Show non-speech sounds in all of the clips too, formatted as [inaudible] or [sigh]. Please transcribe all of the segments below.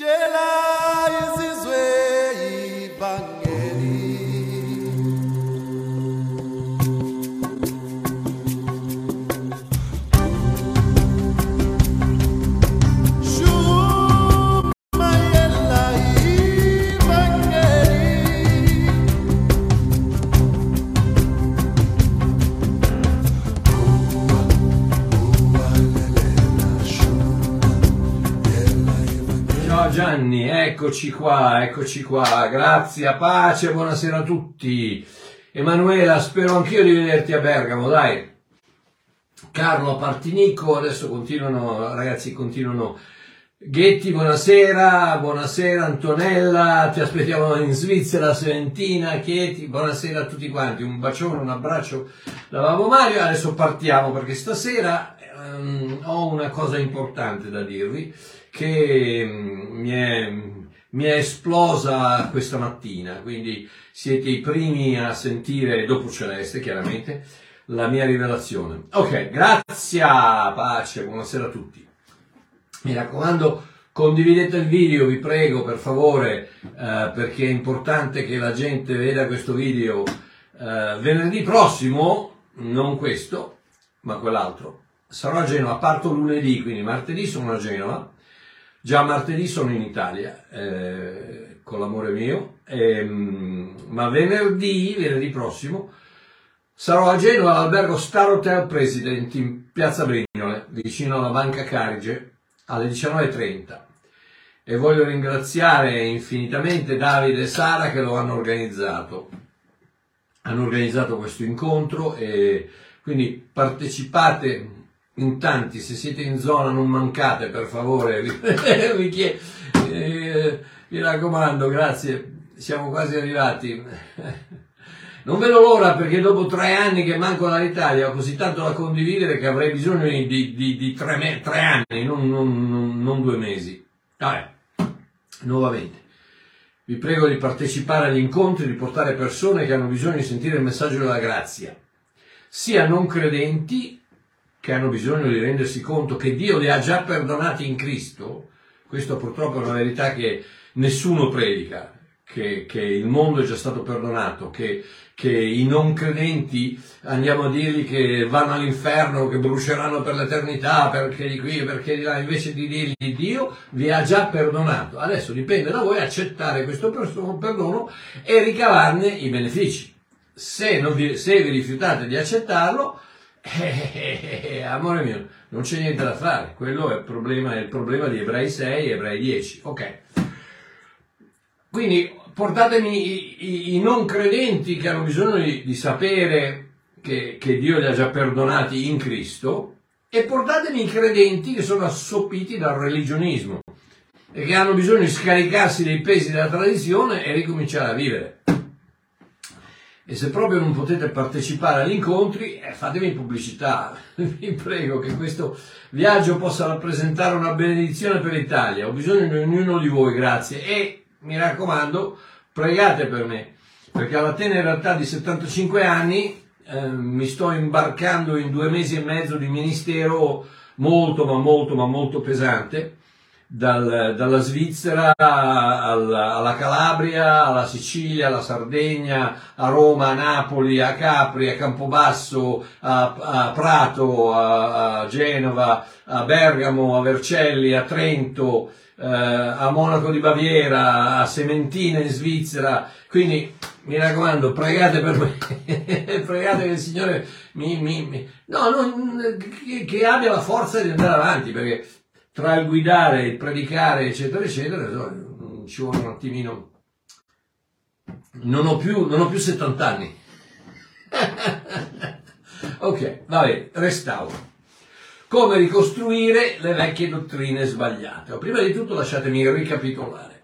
Jedi is eccoci qua, eccoci qua. Grazie, pace, buonasera a tutti. Emanuela, spero anch'io di vederti a Bergamo, dai. Carlo Partinico, adesso continuano, ragazzi, continuano. Ghetti, buonasera, buonasera Antonella, ti aspettiamo in Svizzera, Seventina, Chieti, buonasera a tutti quanti, un bacione, un abbraccio da Babbo Mario, adesso partiamo perché stasera um, ho una cosa importante da dirvi che mm, mi è, mi è esplosa questa mattina, quindi siete i primi a sentire, dopo Celeste chiaramente, la mia rivelazione. Ok, grazie, pace, buonasera a tutti. Mi raccomando, condividete il video, vi prego per favore, eh, perché è importante che la gente veda questo video eh, venerdì prossimo, non questo, ma quell'altro. Sarò a Genova, parto lunedì, quindi martedì sono a Genova Già martedì sono in Italia eh, con l'amore mio, ehm, ma venerdì, venerdì prossimo, sarò a Genova all'albergo Star Hotel President in piazza Brignole, vicino alla Banca Carige, alle 19.30. E voglio ringraziare infinitamente Davide e Sara che lo hanno organizzato. Hanno organizzato questo incontro e quindi partecipate in tanti, se siete in zona non mancate per favore, [laughs] vi, chiedo, eh, vi raccomando, grazie, siamo quasi arrivati. [laughs] Non vedo l'ora perché dopo tre anni che manco dall'Italia ho così tanto da condividere che avrei bisogno di, di, di tre, me, tre, anni, non, non, non, non due mesi. Vabbè, nuovamente. Vi prego di partecipare agli incontri, di portare persone che hanno bisogno di sentire il messaggio della grazia, sia non credenti che hanno bisogno di rendersi conto che Dio li ha già perdonati in Cristo, questo purtroppo è una verità che nessuno predica, che, che il mondo è già stato perdonato, che, che, i non credenti andiamo a dirgli che vanno all'inferno, che bruceranno per l'eternità, perché di qui perché di là, invece di dirgli Dio vi ha già perdonato. Adesso dipende da voi accettare questo perdono e ricavarne i benefici. Se, vi, se vi rifiutate di accettarlo, eh, amore mio, non c'è niente da fare, quello è il problema, è il problema di Ebrei 6 e Ebrei 10. Ok. Quindi portatemi i, i, i, non credenti che hanno bisogno di, di sapere che, che, Dio li ha già perdonati in Cristo e portatemi i credenti che sono assopiti dal religionismo e che hanno bisogno di scaricarsi dei pesi della tradizione e ricominciare a vivere. E se proprio non potete partecipare agli incontri, eh, fatemi pubblicità. [laughs] Vi prego che questo viaggio possa rappresentare una benedizione per l'Italia. Ho bisogno di ognuno di voi, grazie. E mi raccomando, pregate per me, perché alla tenera età di 75 anni eh, mi sto imbarcando in due mesi e mezzo di ministero molto, ma molto, ma molto pesante dal, dalla Svizzera alla, alla, Calabria, alla Sicilia, alla Sardegna, a Roma, a Napoli, a Capri, a Campobasso, a, a Prato, a, a, Genova, a Bergamo, a Vercelli, a Trento, eh, a Monaco di Baviera, a Sementina in Svizzera. Quindi mi raccomando, pregate per me, [laughs] pregate che il Signore mi, mi, mi no, non, che, che abbia la forza di andare avanti, perché tra il guidare, il predicare, eccetera, eccetera, ci vuole un attimino. Non ho più, non ho più 70 anni. [laughs] ok, vabbè, restauro. Come ricostruire le vecchie dottrine sbagliate? Prima di tutto lasciatemi ricapitolare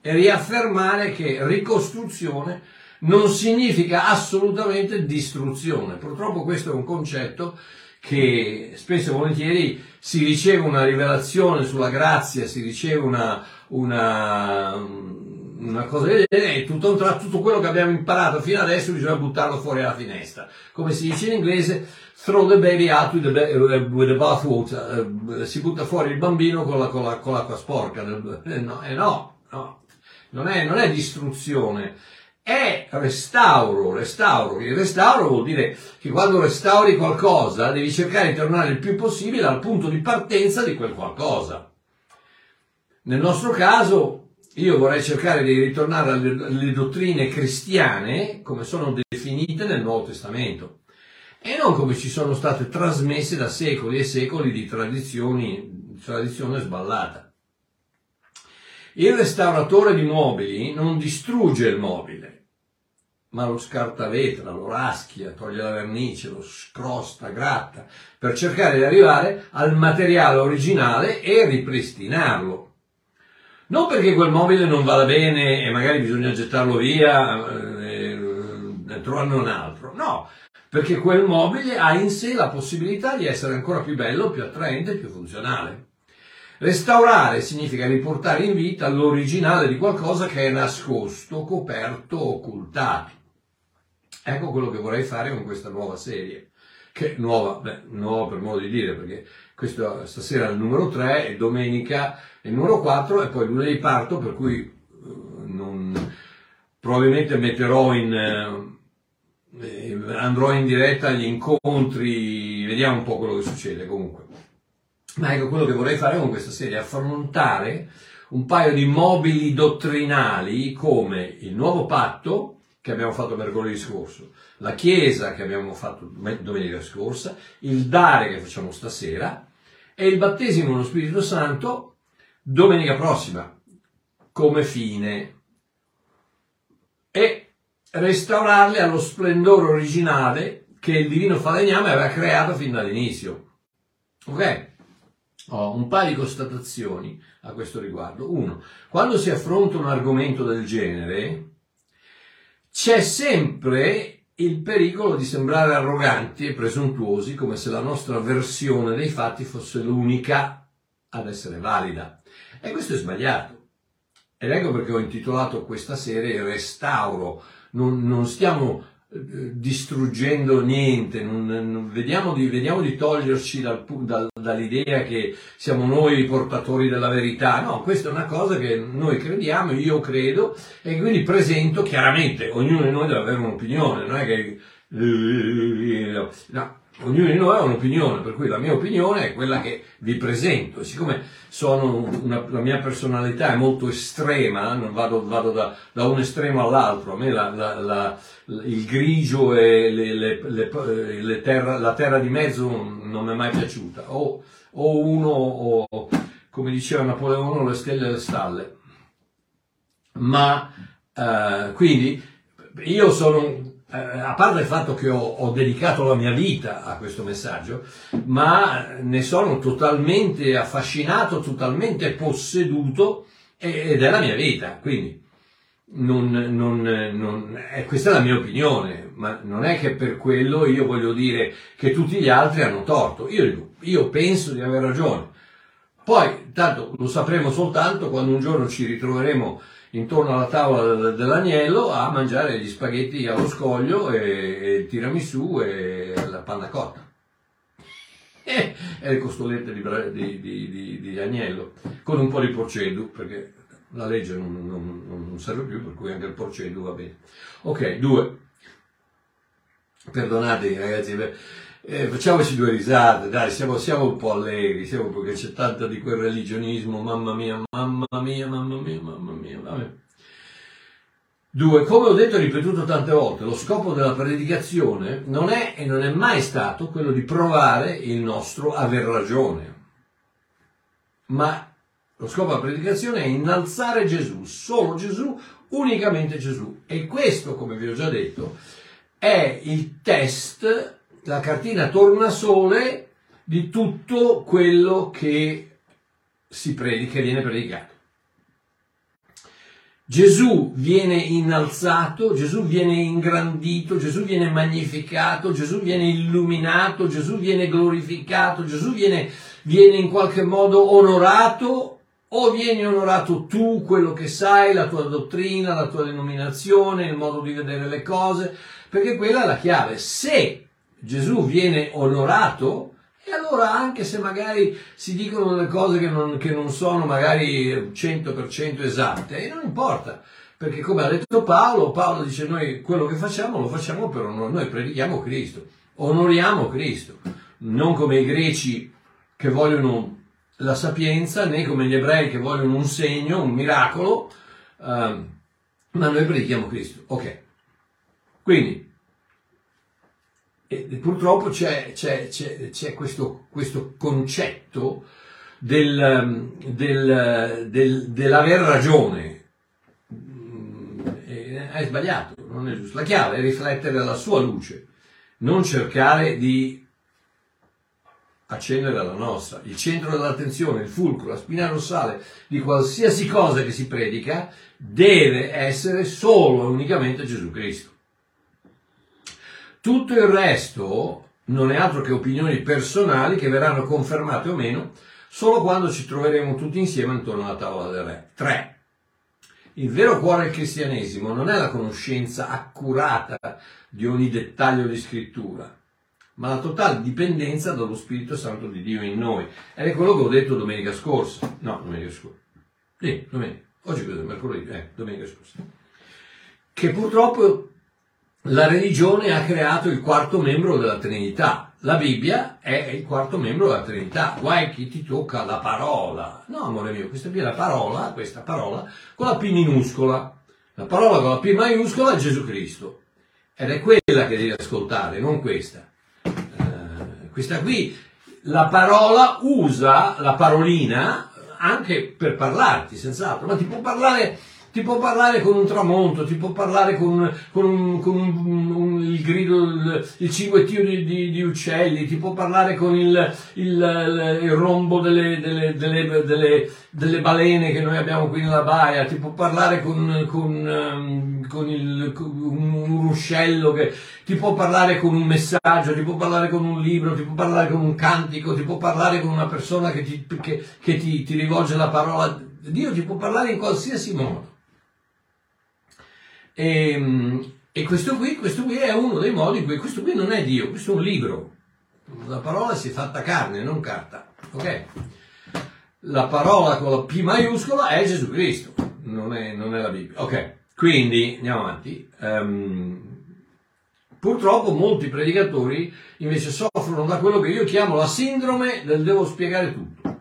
e riaffermare che ricostruzione non significa assolutamente distruzione. Purtroppo questo è un concetto che spesso e volentieri si riceve una rivelazione sulla grazia, si riceve una, una, una cosa del genere, e tutto, tutto quello che abbiamo imparato fino adesso bisogna buttarlo fuori alla finestra. Come si dice in inglese, throw the baby out with the, with the bathwater, uh, si butta fuori il bambino con, la, con, la, con l'acqua sporca. Eh, no, eh no, no. Non, è, non è distruzione, è restauro, restauro. Il restauro vuol dire che quando restauri qualcosa devi cercare di tornare il più possibile al punto di partenza di quel qualcosa. Nel nostro caso io vorrei cercare di ritornare alle, dottrine cristiane come sono definite nel Nuovo Testamento e non come ci sono state trasmesse da secoli e secoli di tradizioni, tradizione sballata. Il restauratore di mobili non distrugge il mobile, ma lo scarta vetra, lo raschia, toglie la vernice, lo scrosta, gratta, per cercare di arrivare al materiale originale e ripristinarlo. Non perché quel mobile non vada bene e magari bisogna gettarlo via eh, e trovarne un altro, no, perché quel mobile ha in sé la possibilità di essere ancora più bello, più attraente, più funzionale. Restaurare significa riportare in vita l'originale di qualcosa che è nascosto, coperto, occultato. Ecco quello che vorrei fare con questa nuova serie. Che nuova, beh, nuova per modo di dire, perché questo stasera è il numero 3 e domenica è il numero 4 e poi lunedì parto, per cui uh, non, probabilmente metterò in, uh, andrò in diretta agli incontri, vediamo un po' quello che succede comunque. Ma ecco quello che vorrei fare con questa serie, affrontare un paio di mobili dottrinali come il nuovo patto, che abbiamo fatto mercoledì scorso, la Chiesa che abbiamo fatto domenica scorsa, il dare che facciamo stasera e il battesimo nello Spirito Santo domenica prossima come fine e restaurarle allo splendore originale che il divino falegname aveva creato fin dall'inizio. Ok? Ho un paio di constatazioni a questo riguardo. Uno, quando si affronta un argomento del genere, c'è sempre il pericolo di sembrare arroganti e presuntuosi come se la nostra versione dei fatti fosse l'unica ad essere valida. E questo è sbagliato. Ed ecco perché ho intitolato questa serie Restauro. Non, non stiamo distruggendo niente, non, non, vediamo, di, vediamo, di, toglierci dal, dal, dall'idea che siamo noi i portatori della verità, no, questa è una cosa che noi crediamo, io credo, e quindi presento chiaramente, ognuno di noi deve avere un'opinione, non è che... No, ognuno di noi ha un'opinione, per cui la mia opinione è quella che vi presento. Siccome una, la mia personalità è molto estrema, non vado, vado da, da, un estremo all'altro, a me la, la, il grigio e le, le, le, terra, la terra di mezzo non mi è mai piaciuta. O, o uno, o, come diceva Napoleone, le stelle e le stalle. Ma eh, quindi io sono eh, a parte il fatto che ho, ho, dedicato la mia vita a questo messaggio, ma ne sono totalmente affascinato, totalmente posseduto ed è la mia vita, quindi non, non, non, eh, questa è la mia opinione, ma non è che per quello io voglio dire che tutti gli altri hanno torto, io, io penso di aver ragione. Poi, tanto lo sapremo soltanto quando un giorno ci ritroveremo intorno alla tavola dell'agnello a mangiare gli spaghetti allo scoglio e, e il tiramisù e la panna cotta. E, e le costolette di, di, di, di, agnello con un po' di porcedu perché la legge non, non, non, serve più per cui anche il porcedu va bene. Ok, due. Perdonate ragazzi, eh, facciamoci due risate, dai, siamo, siamo, un po' allegri, siamo perché c'è tanta di quel religionismo, mamma mia, mamma mia, mamma mia, mamma mia, vabbè. Due, come ho detto e ripetuto tante volte, lo scopo della predicazione non è e non è mai stato quello di provare il nostro aver ragione, ma lo scopo della predicazione è innalzare Gesù, solo Gesù, unicamente Gesù. E questo, come vi ho già detto, è il test la cartina tornasole di tutto quello che si predica, viene predicato. Gesù viene innalzato, Gesù viene ingrandito, Gesù viene magnificato, Gesù viene illuminato, Gesù viene glorificato, Gesù viene, viene in qualche modo onorato o vieni onorato tu, quello che sai, la tua dottrina, la tua denominazione, il modo di vedere le cose, perché quella è la chiave. Se Gesù viene onorato, e allora anche se magari si dicono delle cose che non, che non sono magari 100% esatte, non importa, perché come ha detto Paolo, Paolo dice noi quello che facciamo lo facciamo per onore, noi predichiamo Cristo, onoriamo Cristo, non come i greci che vogliono la sapienza né come gli ebrei che vogliono un segno, un miracolo, um, ma noi predichiamo Cristo. Ok. Quindi, e purtroppo c'è, c'è, c'è, c'è questo, questo, concetto del, ehm, del, del, dell'aver ragione. Mm, è sbagliato, non è giusto. La chiave è riflettere la sua luce, non cercare di accendere la nostra. Il centro dell'attenzione, il fulcro, la spina dorsale di qualsiasi cosa che si predica deve essere solo e unicamente Gesù Cristo. Tutto il resto non è altro che opinioni personali che verranno confermate o meno solo quando ci troveremo tutti insieme intorno alla tavola del re. 3. Il vero cuore del cristianesimo non è la conoscenza accurata di ogni dettaglio di scrittura, ma la totale dipendenza dallo Spirito Santo di Dio in noi. Ed è quello che ho detto domenica scorsa. No, domenica scorsa. Sì, domenica. Oggi è mercoledì, eh, domenica scorsa. Che purtroppo la religione ha creato il quarto membro della Trinità. La Bibbia è il quarto membro della Trinità. Guai chi ti tocca la parola. No, amore mio, questa qui è la parola, questa parola, con la P minuscola. La parola con la P maiuscola è Gesù Cristo. Ed è quella che devi ascoltare, non questa. Questa qui, la parola usa la parolina anche per parlarti, senz'altro, ma ti può parlare ti può parlare con un tramonto, ti può parlare con, con, un, con un, un, il grido, il, il cinguettio di, di, di, uccelli, ti può parlare con il, il, il rombo delle, delle, delle, delle, balene che noi abbiamo qui nella baia, ti può parlare con, con, ehm, con un, ruscello, che, ti può parlare con un messaggio, ti può parlare con un libro, ti può parlare con un cantico, ti può parlare con una persona che ti, che, che ti, ti rivolge la parola. Dio ti può parlare in qualsiasi modo. E, ehm, e questo, qui, questo qui è uno dei modi in cui questo qui non è Dio, questo è un libro. La parola si è fatta carne, non carta. Ok? La parola con la P maiuscola è Gesù Cristo, non è, non è la Bibbia. Ok, quindi andiamo avanti. Um, purtroppo molti predicatori invece soffrono da quello che io chiamo la sindrome del devo spiegare tutto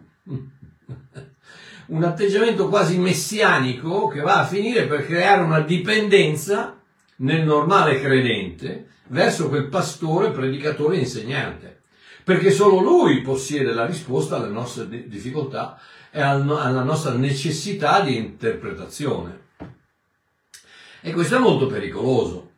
un atteggiamento quasi messianico che va a finire per creare una dipendenza nel normale credente verso quel pastore, predicatore e insegnante. Perché solo lui possiede la risposta alle nostre difficoltà e alla nostra necessità di interpretazione. E questo è molto pericoloso,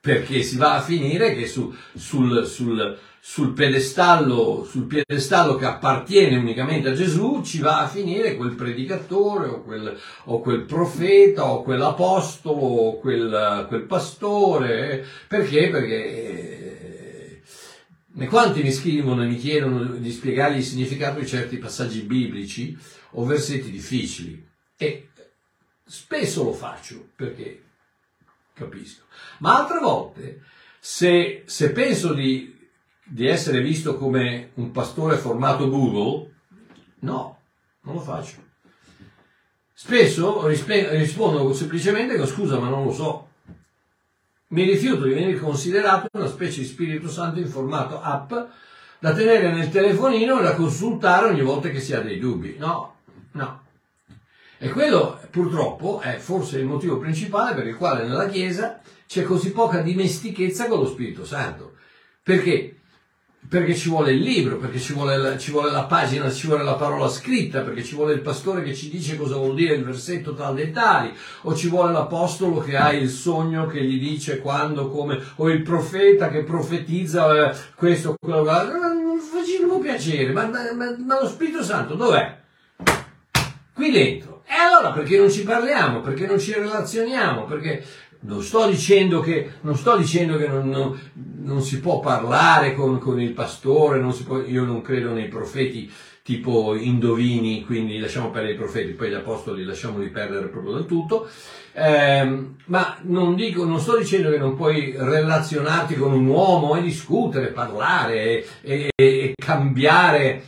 perché si va a finire che su, sul, sul sul piedestallo, sul piedestallo che appartiene unicamente a Gesù ci va a finire quel predicatore o quel, o quel profeta o quell'apostolo o quel, quel pastore. Perché? Perché eh, quanti mi scrivono e mi chiedono di spiegargli il significato di certi passaggi biblici o versetti difficili e spesso lo faccio perché capisco. Ma altre volte se, se penso di di essere visto come un pastore formato Google, no, non lo faccio. Spesso rispondo semplicemente con scusa, ma non lo so. Mi rifiuto di venire considerato una specie di Spirito Santo in formato app da tenere nel telefonino e da consultare ogni volta che si ha dei dubbi. No, no. E quello purtroppo è forse il motivo principale per il quale nella Chiesa c'è così poca dimestichezza con lo Spirito Santo. Perché? Perché ci vuole il libro, perché ci vuole, la, ci vuole, la, pagina, ci vuole la parola scritta, perché ci vuole il pastore che ci dice cosa vuol dire il versetto tal dei tali, o ci vuole l'apostolo che ha il sogno che gli dice quando, come, o il profeta che profetizza eh, questo, quello, non ci può piacere, ma, ma, ma lo Spirito Santo dov'è? Qui dentro. E allora perché non ci parliamo, perché non ci relazioniamo, perché non sto dicendo che, non, dicendo che non, non, non, si può parlare con, con il pastore, può, io non credo nei profeti tipo indovini, quindi lasciamo perdere i profeti, poi gli apostoli lasciamoli perdere proprio del tutto. Eh, ma non, dico, non sto dicendo che non puoi relazionarti con un uomo e discutere, parlare e, e, e cambiare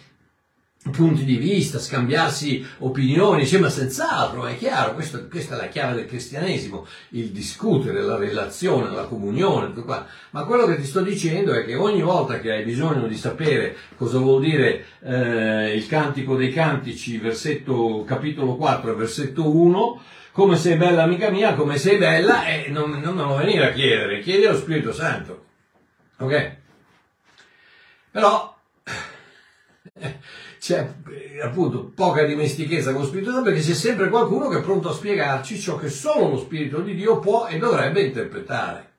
punti di vista, scambiarsi opinioni, cioè, ma senz'altro, è chiaro, questo, questa è la chiave del cristianesimo, il discutere, la relazione, la comunione, tutto qua. Ma quello che ti sto dicendo è che ogni volta che hai bisogno di sapere cosa vuol dire eh, il cantico dei cantici, versetto, capitolo 4, versetto 1, come sei bella amica mia, come sei bella, e non, non lo venire a chiedere, chiedi allo Spirito Santo. Ok? Però c'è appunto poca dimestichezza con lo Spirito Santo perché c'è sempre qualcuno che è pronto a spiegarci ciò che solo lo Spirito di Dio può e dovrebbe interpretare.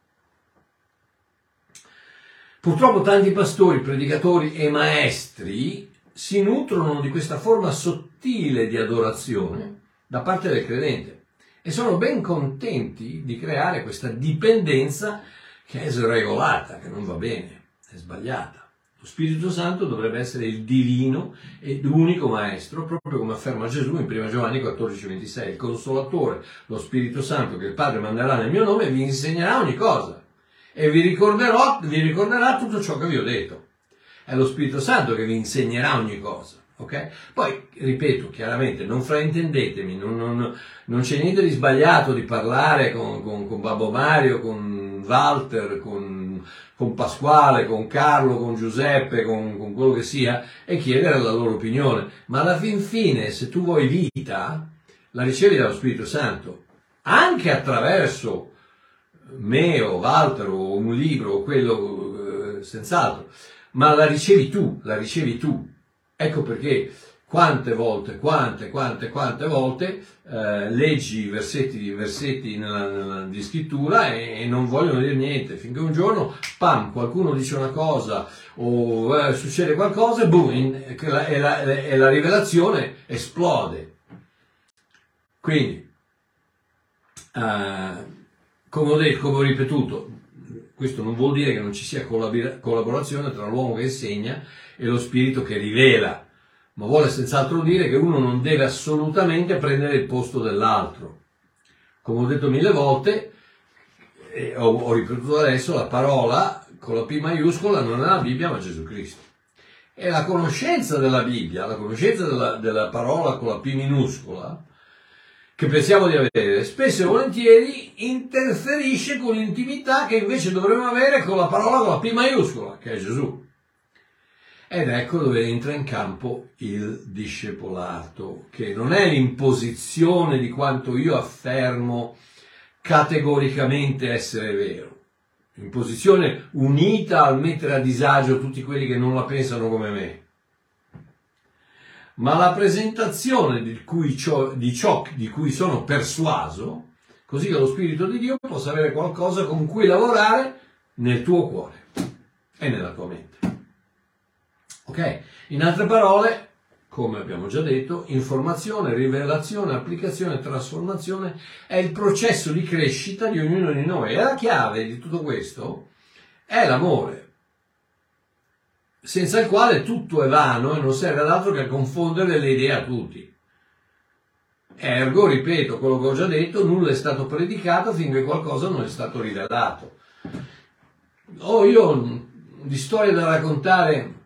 Purtroppo tanti pastori, predicatori e maestri si nutrono di questa forma sottile di adorazione da parte del credente e sono ben contenti di creare questa dipendenza che è sregolata, che non va bene, è sbagliata. Lo Spirito Santo dovrebbe essere il divino ed unico maestro, proprio come afferma Gesù in 1 Giovanni 14:26, il consolatore, lo Spirito Santo che il Padre manderà nel mio nome vi insegnerà ogni cosa e vi, vi ricorderà tutto ciò che vi ho detto. È lo Spirito Santo che vi insegnerà ogni cosa. Okay? Poi, ripeto, chiaramente, non fraintendetemi, non, non, non, c'è niente di sbagliato di parlare con, con, con Babbo Mario, con Walter, con con Pasquale, con Carlo, con Giuseppe, con, con quello che sia, e chiedere la loro opinione. Ma alla fin fine, se tu vuoi vita, la ricevi dallo Spirito Santo, anche attraverso me o Walter o un libro o quello, eh, senz'altro, ma la ricevi tu, la ricevi tu. Ecco perché quante volte, quante, quante, quante volte eh, leggi versetti, versetti nella, nella, di scrittura e, e, non vogliono dire niente, finché un giorno, pam, qualcuno dice una cosa o eh, succede qualcosa e boom, in, e, la, e, la, e la rivelazione esplode. Quindi, eh, come ho detto, come ho ripetuto, questo non vuol dire che non ci sia collaborazione tra l'uomo che insegna e lo spirito che rivela ma vuole senz'altro dire che uno non deve assolutamente prendere il posto dell'altro. Come ho detto mille volte, e ho, ho ripetuto adesso, la parola con la P maiuscola non è la Bibbia ma Gesù Cristo. E la conoscenza della Bibbia, la conoscenza della, della parola con la P minuscola, che pensiamo di avere, spesso e volentieri interferisce con l'intimità che invece dovremmo avere con la parola con la P maiuscola, che è Gesù. Ed ecco dove entra in campo il discepolato, che non è l'imposizione di quanto io affermo categoricamente essere vero. Imposizione unita al mettere a disagio tutti quelli che non la pensano come me. Ma la presentazione di, ciò, di ciò di cui sono persuaso, così che lo Spirito di Dio possa avere qualcosa con cui lavorare nel tuo cuore e nella tua mente. Ok? In altre parole, come abbiamo già detto, informazione, rivelazione, applicazione, trasformazione è il processo di crescita di ognuno di noi. E la chiave di tutto questo è l'amore, senza il quale tutto è vano e non serve ad altro che a confondere le idee a tutti. Ergo, ripeto quello che ho già detto, nulla è stato predicato finché qualcosa non è stato rivelato. Oh, io di storie da raccontare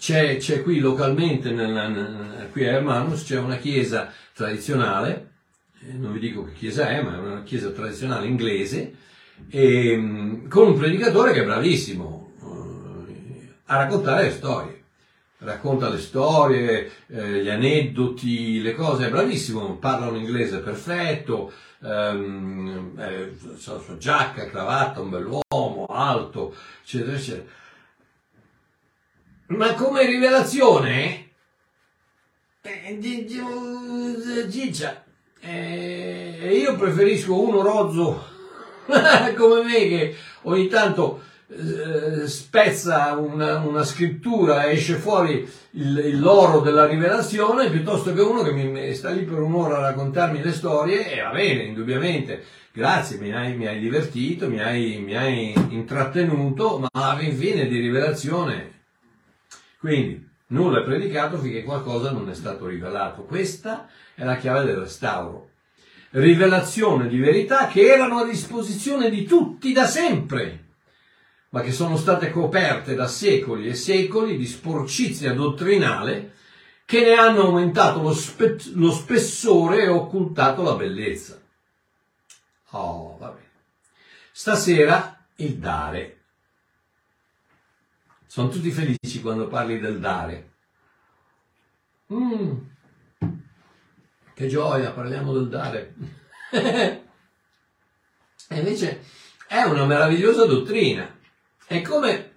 c'è, c'è qui localmente, nella, qui a Hermanus, c'è una chiesa tradizionale, eh, non vi dico che chiesa è, ma è una chiesa tradizionale inglese, e, mm, con un predicatore che è bravissimo uh, a raccontare le storie. Racconta le storie, eh, gli aneddoti, le cose, è bravissimo, parla un inglese perfetto, um, eh, la sua giacca, cravatta, un bell'uomo, alto, eccetera, eccetera ma come rivelazione, eh, ciccia, eh, io preferisco uno rozzo [laughs] come me che ogni tanto eh, spezza una, una, scrittura esce fuori il, il, l'oro della rivelazione piuttosto che uno che mi, sta lì per un'ora a raccontarmi le storie e va bene, indubbiamente, grazie, mi hai, mi hai divertito, mi hai, mi hai intrattenuto, ma alla fine di rivelazione quindi, Nulla è predicato finché qualcosa non è stato rivelato. Questa è la chiave del restauro. Rivelazione di verità che erano a disposizione di tutti da sempre, ma che sono state coperte da secoli e secoli di sporcizia dottrinale che ne hanno aumentato lo, spe- lo spessore e occultato la bellezza. Oh, va bene. Stasera il dare. Sono tutti felici quando parli del dare. Mm. Che gioia, parliamo del dare. [laughs] e invece è una meravigliosa dottrina. E come,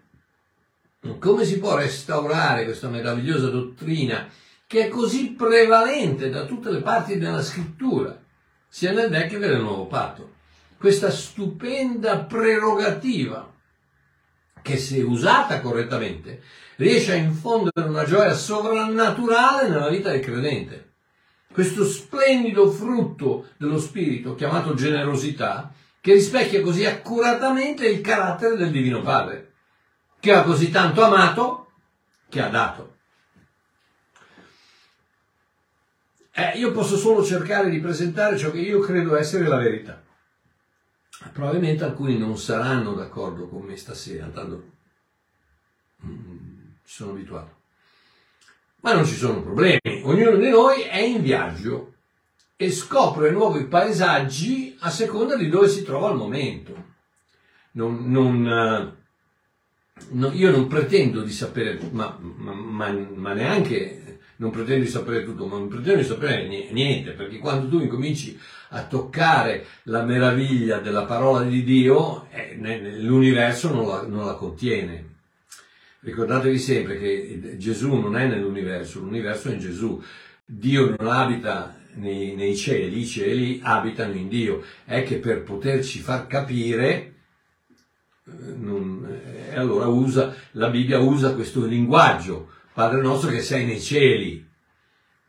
come si può restaurare questa meravigliosa dottrina che è così prevalente da tutte le parti della scrittura, sia nel vecchio che nel nuovo patto? Questa stupenda prerogativa che se usata correttamente riesce a infondere una gioia sovrannaturale nella vita del credente questo splendido frutto dello spirito chiamato generosità, che rispecchia così accuratamente il carattere del Divino Padre, che ha così tanto amato che ha dato. Eh, io posso solo cercare di presentare ciò che io credo essere la verità. Probabilmente alcuni non saranno d'accordo con me stasera, tanto mm, sono abituato. Ma non ci sono problemi, ognuno di noi è in viaggio e scopre nuovi paesaggi a seconda di dove si trova al momento. Non, non, uh, no, io non pretendo di sapere, ma, ma, ma, ma, neanche non pretendo di sapere tutto, ma non pretendo di sapere niente, perché quando tu incominci a toccare la meraviglia della parola di Dio, eh, l'universo non la, non la contiene. Ricordatevi sempre che Gesù non è nell'universo, l'universo è in Gesù. Dio non abita nei, nei, cieli, i cieli abitano in Dio. È che per poterci far capire, eh, non, eh, allora usa, la Bibbia usa questo linguaggio. Padre nostro che sei nei cieli,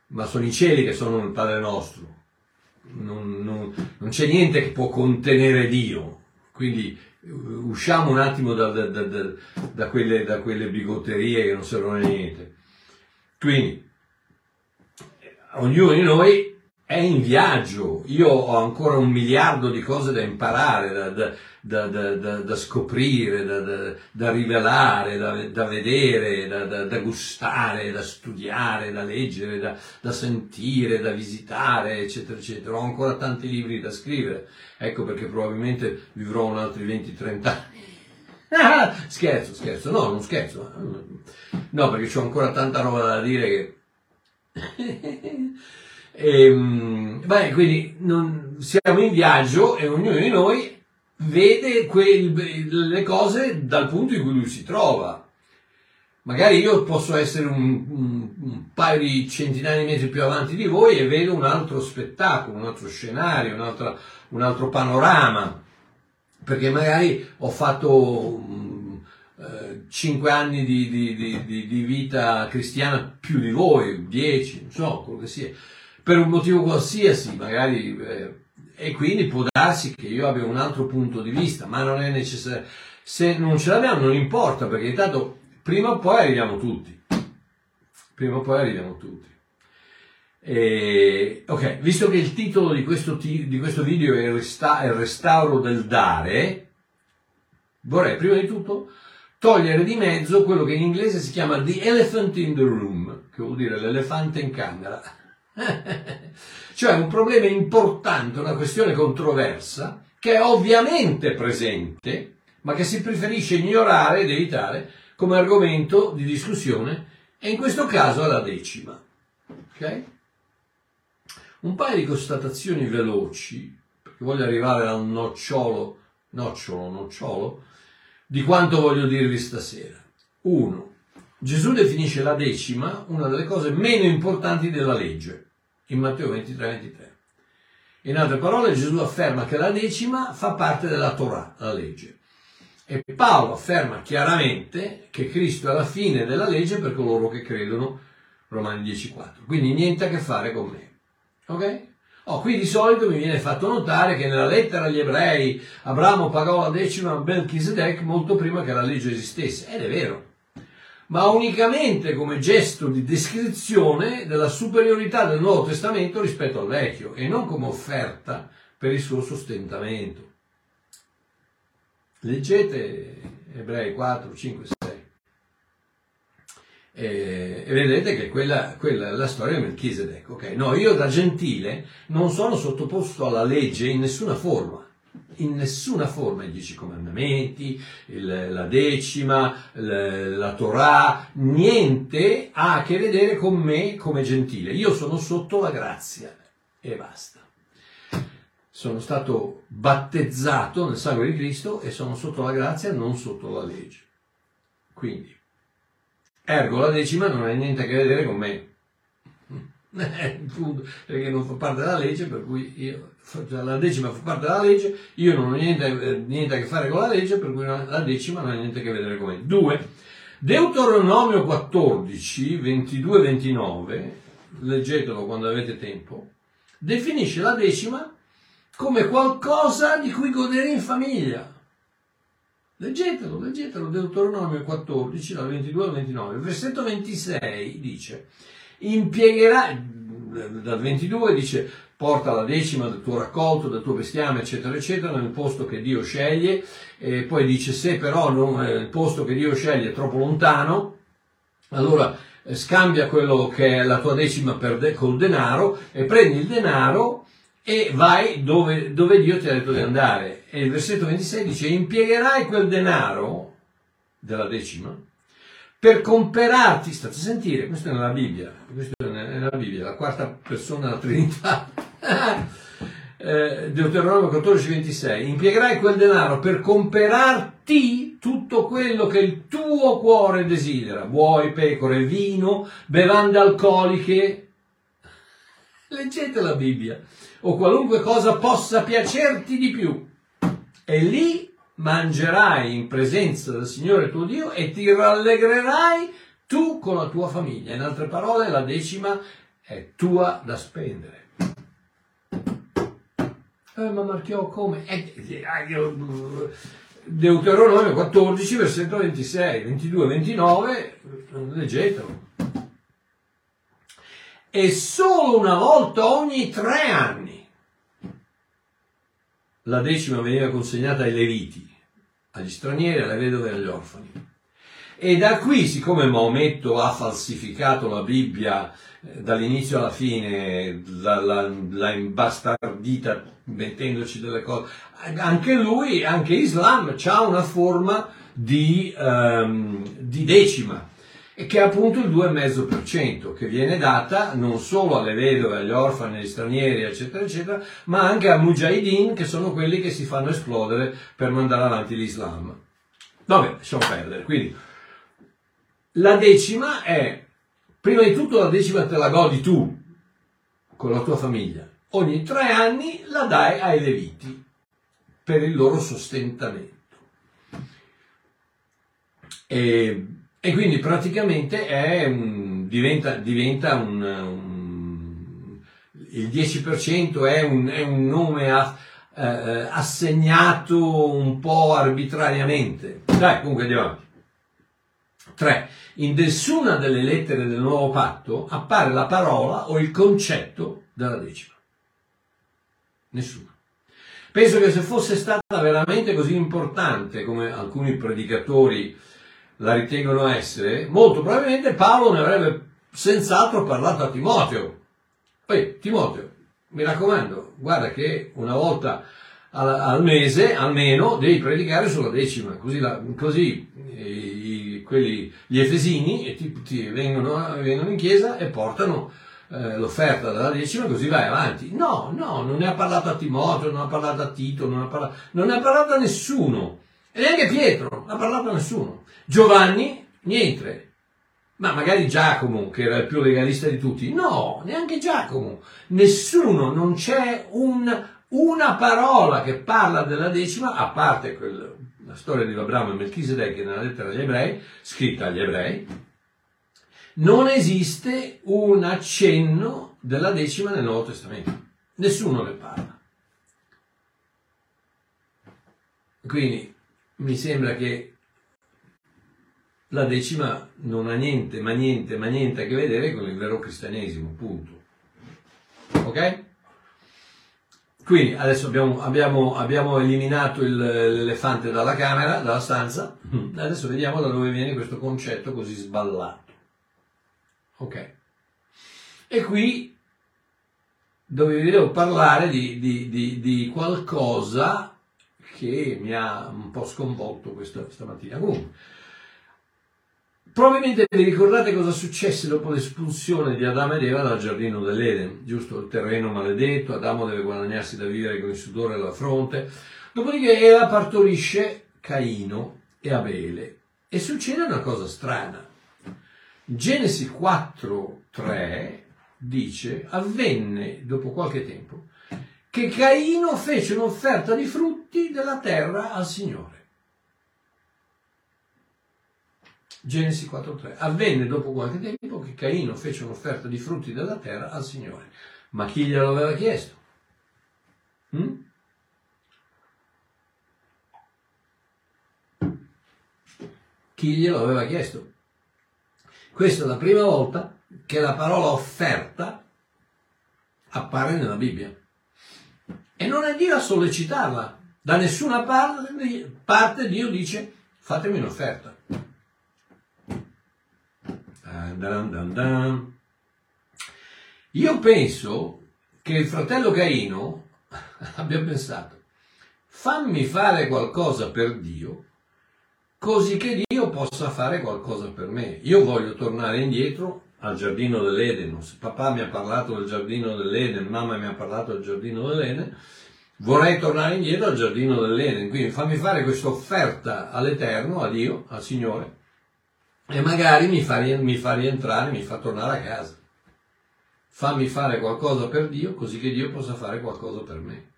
ma sono i cieli che sono il Padre nostro. Non, non, non c'è niente che può contenere Dio. Quindi usciamo un attimo da, da, da, da, quelle, quelle bigotterie che non servono a niente. Quindi, ognuno di noi è in viaggio, io ho ancora un miliardo di cose da imparare, da, da, da, da scoprire, da, rivelare, da, vedere, da, gustare, da studiare, da leggere, da, sentire, da visitare, eccetera, eccetera. Ho ancora tanti libri da scrivere, ecco perché probabilmente vivrò un altri 20-30 anni. [laughs] scherzo, scherzo, no, non scherzo. No, perché ho ancora tanta roba da dire che... [laughs] E, ehm, beh, quindi non, siamo in viaggio e ognuno di noi vede quel, le cose dal punto in cui lui si trova. Magari io posso essere un, un, un, paio di centinaia di metri più avanti di voi e vedo un altro spettacolo, un altro scenario, un altro, un altro panorama, perché magari ho fatto um, eh, 5 anni di, di, di, di, vita cristiana più di voi, 10, non so, quello che sia per un motivo qualsiasi, magari, eh, e quindi può darsi che io abbia un altro punto di vista, ma non è necessario. Se non ce l'abbiamo non importa, perché intanto prima o poi arriviamo tutti. Prima o poi arriviamo tutti. E, ok, visto che il titolo di questo, di questo video è il, resta, il restauro del dare, vorrei prima di tutto togliere di mezzo quello che in inglese si chiama the elephant in the room, che vuol dire l'elefante in camera [laughs] cioè un problema importante, una questione controversa, che è ovviamente presente, ma che si preferisce ignorare ed evitare come argomento di discussione, e in questo caso è la decima. Okay? Un paio di constatazioni veloci, perché voglio arrivare al nocciolo, nocciolo, nocciolo, di quanto voglio dirvi stasera. Uno, Gesù definisce la decima una delle cose meno importanti della legge in Matteo 23, 23. In altre parole, Gesù afferma che la decima fa parte della Torah, la legge. E Paolo afferma chiaramente che Cristo è la fine della legge per coloro che credono, Romani 10,4. Quindi niente a che fare con me. Ok? Oh, qui di solito mi viene fatto notare che nella lettera agli ebrei Abramo pagò la decima a Melchizedek molto prima che la legge esistesse. Ed è vero. Ma unicamente come gesto di descrizione della superiorità del Nuovo Testamento rispetto al Vecchio e non come offerta per il suo sostentamento. Leggete Ebrei 4, 5, 6 e, e vedete che quella, quella, è la storia di Melchisedec. Okay? No, io da gentile non sono sottoposto alla legge in nessuna forma in nessuna forma i dieci comandamenti, il, la decima, il, la Torah, niente ha a che vedere con me come gentile. Io sono sotto la grazia e basta. Sono stato battezzato nel sangue di Cristo e sono sotto la grazia, non sotto la legge. Quindi, ergo la decima non ha niente a che vedere con me. Perché non fa parte della legge, per cui io, la decima fa parte della legge, io non ho niente, eh, niente a che fare con la legge, per cui la decima non ha niente a che vedere con me. Due, Deuteronomio 14, 22 29, leggetelo quando avete tempo, definisce la decima come qualcosa di cui godere in famiglia. Leggetelo, leggetelo, Deuteronomio 14, dal 22 al 29. versetto 26 dice, impiegherai, dal 22 dice, porta la decima del tuo raccolto, del tuo bestiame, eccetera, eccetera, nel posto che Dio sceglie, e poi dice, se però non, eh, il posto che Dio sceglie è troppo lontano, allora eh, scambia quello che è la tua decima per de- col denaro e prendi il denaro e vai dove, dove Dio ti ha detto di andare. E il versetto 26 dice, impiegherai quel denaro della decima per comperarti, state a sentire, questo è nella Bibbia, questo è nella Bibbia, la quarta persona della Trinità, [laughs] eh, Deuteronomio 14, 26, impiegherai quel denaro per comperarti tutto quello che il tuo cuore desidera, buoi, pecore, vino, bevande alcoliche, leggete la Bibbia, o qualunque cosa possa piacerti di più, e lì mangerai in presenza del Signore tuo Dio e ti rallegrerai tu con la tua famiglia. In altre parole, la decima è tua da spendere. Eh, ma Marchiò come? Eh, eh Deuteronomio 14, versetto 26, 22, 29, leggetelo. E solo una volta ogni tre anni la decima veniva consegnata ai leviti, agli stranieri, alle vedove e agli orfani. E da qui, siccome Maometto ha falsificato la Bibbia eh, dall'inizio alla fine, l'ha, imbastardita mettendoci delle cose, anche lui, anche Islam, ha una forma di, um, di decima e che è appunto il 2,5% che viene data non solo alle vedove, agli orfani, agli stranieri, eccetera, eccetera, ma anche a mujahideen, che sono quelli che si fanno esplodere per mandare avanti l'Islam. Vabbè, lasciamo perdere. Quindi, la decima è, prima di tutto la decima te la godi tu, con la tua famiglia. Ogni tre anni la dai ai leviti per il loro sostentamento. E e quindi praticamente un, diventa, diventa un, un, il 10% è un, è un nome a, eh, assegnato un po' arbitrariamente. Dai, comunque andiamo avanti. 3. In nessuna delle lettere del nuovo patto appare la parola o il concetto della decima. Nessuna. Penso che se fosse stata veramente così importante come alcuni predicatori la ritengono essere, molto probabilmente Paolo ne avrebbe senz'altro parlato a Timoteo. Poi, Timoteo, mi raccomando, guarda che una volta al, al mese almeno devi predicare sulla decima, così, la, così i, quelli, gli efesini ti, ti vengono, vengono, in chiesa e portano eh, l'offerta della decima, così vai avanti. No, no, non ne ha parlato a Timoteo, non ha parlato a Tito, non, ha parlato, non ne ha parlato a nessuno. E neanche Pietro, non ha parlato a nessuno. Giovanni, niente. Ma magari Giacomo, che era il più legalista di tutti. No, neanche Giacomo. Nessuno, non c'è un, una parola che parla della decima, a parte quel, la storia di Abramo e Melchisedec nella lettera agli ebrei, scritta agli ebrei, non esiste un accenno della decima nel Nuovo Testamento. Nessuno ne parla. Quindi mi sembra che la decima non ha niente, ma niente, ma niente a che vedere con il vero cristianesimo, punto. Ok? Quindi adesso abbiamo, abbiamo, abbiamo eliminato il, l'elefante dalla camera, dalla stanza, adesso vediamo da dove viene questo concetto così sballato. Ok? E qui dove vi devo parlare di, di, di, di qualcosa che mi ha un po' sconvolto questa, stamattina. Comunque, Probabilmente vi ricordate cosa successe dopo l'espulsione di Adamo ed Eva dal giardino dell'Eden, giusto? Il terreno maledetto, Adamo deve guadagnarsi da vivere con il sudore alla fronte. Dopodiché Eva partorisce Caino e Abele e succede una cosa strana. Genesi 4:3 dice: Avvenne dopo qualche tempo che Caino fece un'offerta di frutti della terra al Signore. Genesi 4.3. Avvenne dopo qualche tempo che Caino fece un'offerta di frutti della terra al Signore. Ma chi glielo aveva chiesto? Hm? Chi glielo aveva chiesto? Questa è la prima volta che la parola offerta appare nella Bibbia. E non è Dio a sollecitarla. Da nessuna parte Dio dice fatemi un'offerta. Dan, dan, dan. Io penso che il fratello Caino [laughs] abbia pensato, fammi fare qualcosa per Dio, così che Dio possa fare qualcosa per me. Io voglio tornare indietro al giardino dell'Eden. Papà mi ha parlato del giardino dell'Eden, mamma mi ha parlato del giardino dell'Eden. Vorrei tornare indietro al giardino dell'Eden, quindi fammi fare questa offerta all'Eterno, a Dio, al Signore, e magari mi fa, mi fa rientrare, mi fa tornare a casa. Fammi fare qualcosa per Dio così che Dio possa fare qualcosa per me.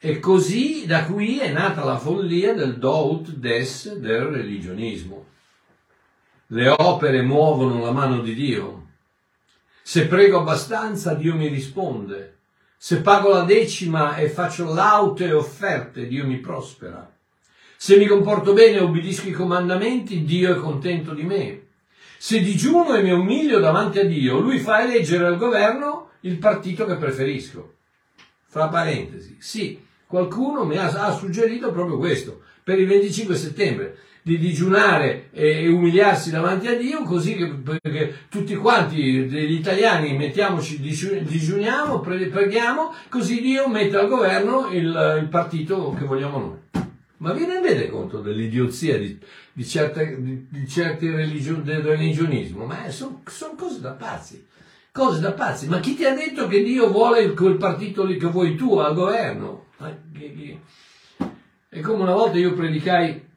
E così da qui è nata la follia del dout des del religionismo. Le opere muovono la mano di Dio. Se prego abbastanza, Dio mi risponde. Se pago la decima e faccio laute offerte, Dio mi prospera. Se mi comporto bene e obbedisco i comandamenti, Dio è contento di me. Se digiuno e mi umilio davanti a Dio, Lui fa eleggere al governo il partito che preferisco. Fra parentesi, sì, qualcuno mi ha, ha suggerito proprio questo, per il 25 settembre, di digiunare e umiliarsi davanti a Dio, così che, che tutti quanti gli italiani mettiamoci, digiuniamo, preghiamo, così Dio mette al governo il, il partito che vogliamo noi. Ma vi rendete conto dell'idiozia di, di, certe, di, di certi religio, del religionismo? Ma sono son cose da pazzi. Cose da pazzi. Ma chi ti ha detto che Dio vuole quel partito lì che vuoi tu al governo? È come una volta io predicai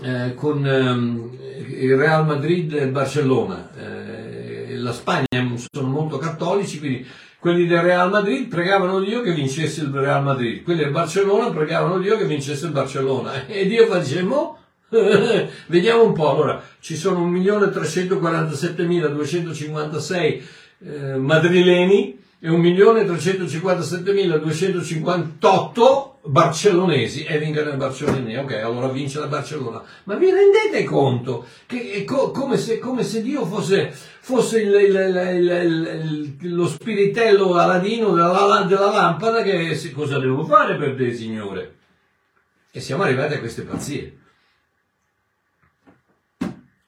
eh, con eh, il Real Madrid e il Barcellona. Eh, la Spagna sono molto cattolici, quindi quelli del Real Madrid pregavano Dio che vincesse il Real Madrid, quelli del Barcellona pregavano Dio che vincesse il Barcellona. [laughs] E Dio fa dice, mo? [laughs] Vediamo un po', allora, ci sono 1.347.256 eh, madrileni e 1.357.258 barcellonesi e vincono il Barcellona, ok, allora vince la Barcellona. Ma vi rendete conto che è co- come, se, come, se, Dio fosse, fosse il, il, il, lo spiritello aladino della, della lampada che cosa devo fare per te, Signore? E siamo arrivati a queste pazzie.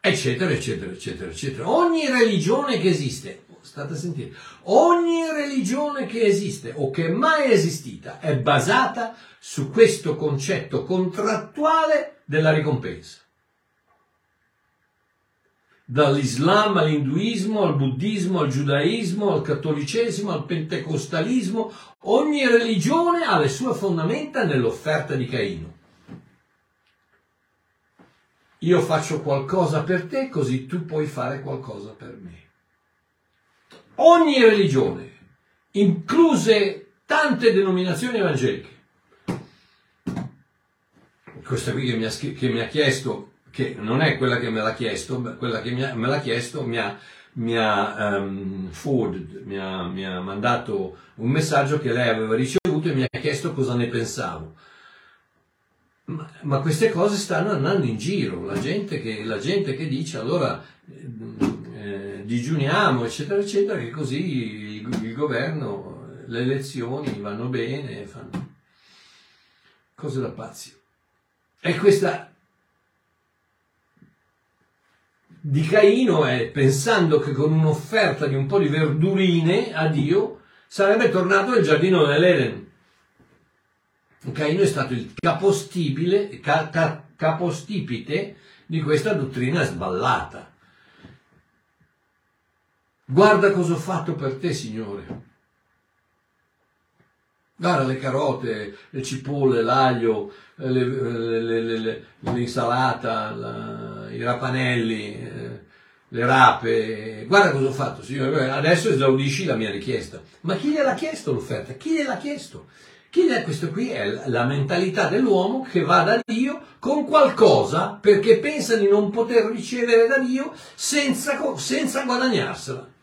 Eccetera, eccetera, eccetera, eccetera. Ogni religione che esiste state a sentire, ogni religione che esiste o che è mai esistita è basata su questo concetto contrattuale della ricompensa. Dall'Islam all'Induismo, al Buddismo, al Giudaismo, al Cattolicesimo, al Pentecostalismo, ogni religione ha le sue fondamenta nell'offerta di Caino. Io faccio qualcosa per te, così tu puoi fare qualcosa per me ogni religione, incluse tante denominazioni evangeliche. Questa qui che mi ha, che mi ha chiesto, che non è quella che me l'ha chiesto, quella che ha, me l'ha chiesto mi ha, mi ha, um, forwarded, mi ha, mi ha mandato un messaggio che lei aveva ricevuto e mi ha chiesto cosa ne pensavo. Ma, ma, queste cose stanno andando in giro, la gente che, la gente che dice allora eh, digiuniamo, eccetera, eccetera, che così il, il governo, le elezioni vanno bene, fanno cose da pazzi. E questa di Caino è pensando che con un'offerta di un po' di verdurine a Dio sarebbe tornato nel giardino dell'Eden. Caino è stato il capostipite, ca, ca, capostipite di questa dottrina sballata. Guarda cosa ho fatto per te, Signore. Guarda le carote, le cipolle, l'aglio, le, l'insalata, la, i rapanelli, eh, le rape. Guarda cosa ho fatto, signore. Adesso esaudisci la mia richiesta. Ma chi gliel'ha chiesto l'offerta? Chi gliel'ha chiesto? Chi gliel'ha questo qui è la mentalità dell'uomo che va da Dio con qualcosa perché pensa di non poter ricevere da Dio senza, senza guadagnarsela.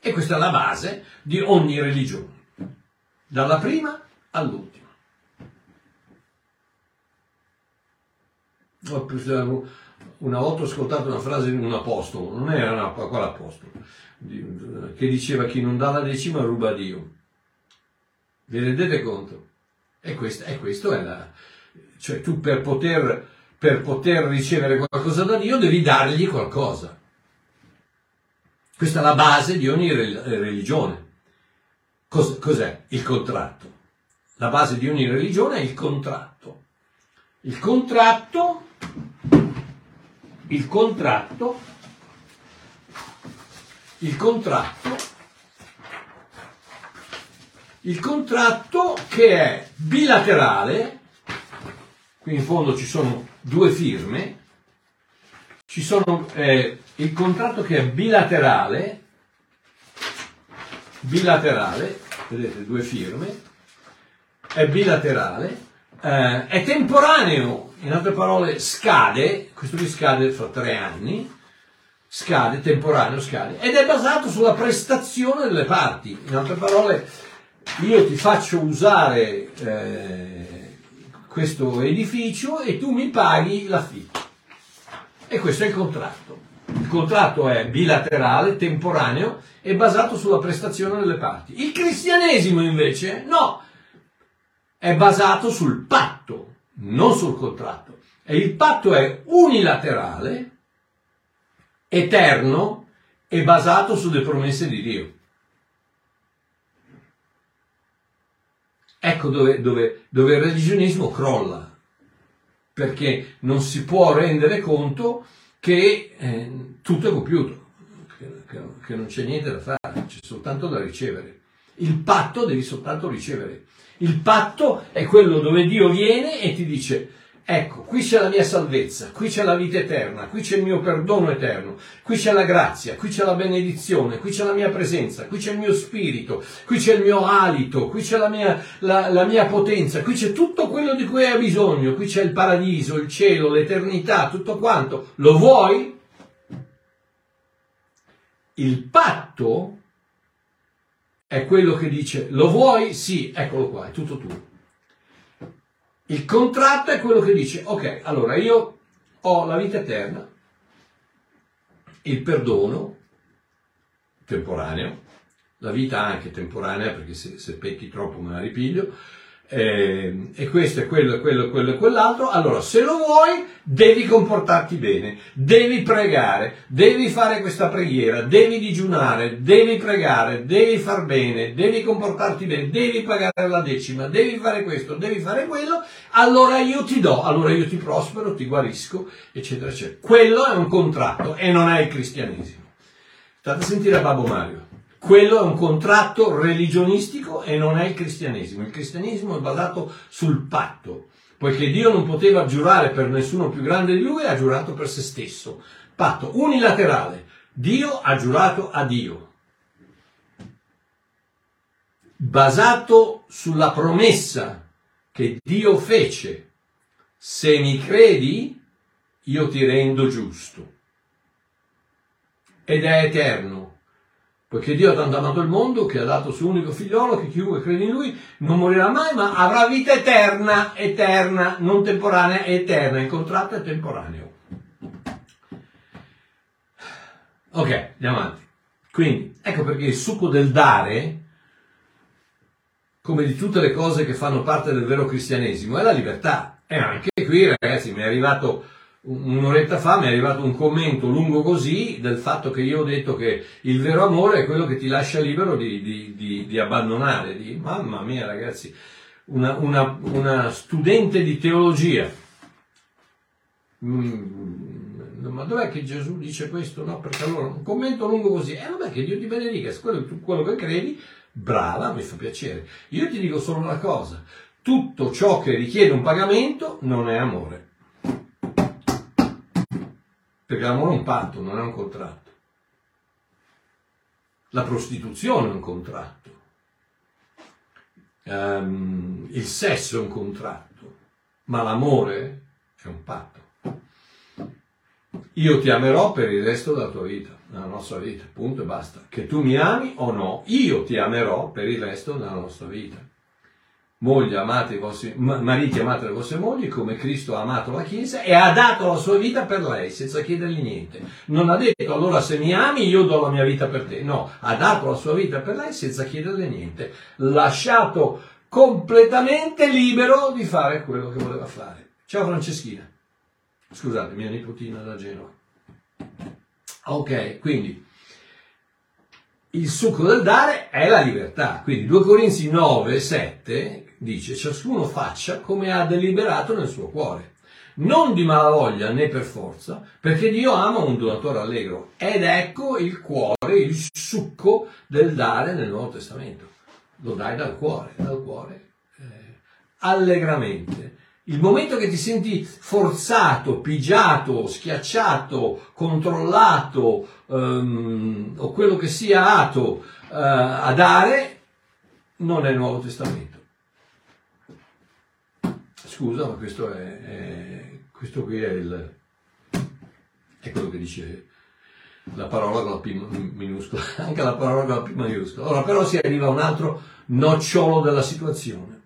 E questa è la base di ogni religione dalla prima all'ultima. Una volta ho ascoltato una frase di un apostolo, non era una, quale apostolo, che diceva chi non dà la decima ruba a Dio. Vi rendete conto? E questo, e questo è la... Cioè tu per poter, per poter ricevere qualcosa da Dio devi dargli qualcosa. Questa è la base di ogni religione. Cos- cos'è il contratto? La base di ogni religione è il contratto. Il contratto, il contratto, il contratto, il contratto che è bilaterale, qui in fondo ci sono due firme, ci sono eh, il contratto che è bilaterale, bilaterale, vedete due firme, è bilaterale, eh, è temporaneo, in altre parole scade, questo qui scade fra tre anni, scade, temporaneo scade, ed è basato sulla prestazione delle parti, in altre parole io ti faccio usare eh, questo edificio e tu mi paghi l'affitto. E questo è il contratto. Contratto è bilaterale, temporaneo e basato sulla prestazione delle parti. Il cristianesimo invece no, è basato sul patto, non sul contratto. E il patto è unilaterale, eterno e basato sulle promesse di Dio. Ecco dove, dove, dove il religionismo crolla, perché non si può rendere conto che eh, tutto è compiuto, che, che, che non c'è niente da fare, c'è soltanto da ricevere. Il patto devi soltanto ricevere. Il patto è quello dove Dio viene e ti dice, ecco, qui c'è la mia salvezza, qui c'è la vita eterna, qui c'è il mio perdono eterno, qui c'è la grazia, qui c'è la benedizione, qui c'è la mia presenza, qui c'è il mio spirito, qui c'è il mio alito, qui c'è la mia, la, la mia potenza, qui c'è tutto quello di cui hai bisogno, qui c'è il paradiso, il cielo, l'eternità, tutto quanto. Lo vuoi? Il patto è quello che dice lo vuoi? Sì, eccolo qua, è tutto tuo. Il contratto è quello che dice ok, allora io ho la vita eterna, il perdono temporaneo, la vita anche temporanea perché se, se pecchi troppo me la ripiglio, eh, e questo è quello, quello, quello e quell'altro, allora se lo vuoi devi comportarti bene, devi pregare, devi fare questa preghiera, devi digiunare, devi pregare, devi far bene, devi comportarti bene, devi pagare la decima, devi fare questo, devi fare quello, allora io ti do, allora io ti prospero, ti guarisco, eccetera, eccetera. Quello è un contratto e non è il cristianesimo. State a sentire a Babbo Mario. Quello è un contratto religionistico e non è il cristianesimo. Il cristianesimo è basato sul patto, poiché Dio non poteva giurare per nessuno più grande di lui, ha giurato per se stesso. Patto unilaterale. Dio ha giurato a Dio. Basato sulla promessa che Dio fece. Se mi credi, io ti rendo giusto. Ed è eterno Poiché Dio ha tanto amato il mondo che ha dato il suo unico figliolo che chiunque crede in lui non morirà mai ma avrà vita eterna, eterna, non temporanea, eterna, in contratto e temporaneo. Ok, andiamo avanti. Quindi, ecco perché il succo del dare, come di tutte le cose che fanno parte del vero cristianesimo, è la libertà. E anche qui, ragazzi, mi è arrivato un'oretta fa mi è arrivato un commento lungo così del fatto che io ho detto che il vero amore è quello che ti lascia libero di, di, di, di abbandonare. Di, mamma mia ragazzi, una, una, una studente di teologia. Mm, ma dov'è che Gesù dice questo? No, perché allora un commento lungo così, eh vabbè che Dio ti benedica, se quello, quello che credi, brava, mi fa piacere. Io ti dico solo una cosa, tutto ciò che richiede un pagamento non è amore. Perché l'amore è un patto, non è un contratto. La prostituzione è un contratto. Um, il sesso è un contratto, ma l'amore è un patto. Io ti amerò per il resto della tua vita, della nostra vita, punto e basta. Che tu mi ami o no, io ti amerò per il resto della nostra vita mogli amate i vostri, mariti amate le vostre mogli come Cristo ha amato la Chiesa e ha dato la sua vita per lei senza chiedergli niente. Non ha detto allora se mi ami io do la mia vita per te, no, ha dato la sua vita per lei senza chiederle niente, lasciato completamente libero di fare quello che voleva fare. Ciao Franceschina, scusate, mia nipotina da Genova. Ok, quindi il succo del dare è la libertà. Quindi 2 Corinzi 9, 7 dice ciascuno faccia come ha deliberato nel suo cuore, non di malavoglia né per forza, perché Dio ama un donatore allegro. Ed ecco il cuore, il succo del dare nel Nuovo Testamento. Lo dai dal cuore, dal cuore, eh, allegramente. Il momento che ti senti forzato, pigiato, schiacciato, controllato, um, o quello che sia ato uh, a dare, non è il Nuovo Testamento scusa, ma questo è, è questo qui è il è quello che dice la parola con la P minuscola, [laughs] anche la parola con la P maiuscola. Ora però si arriva a un altro nocciolo della situazione,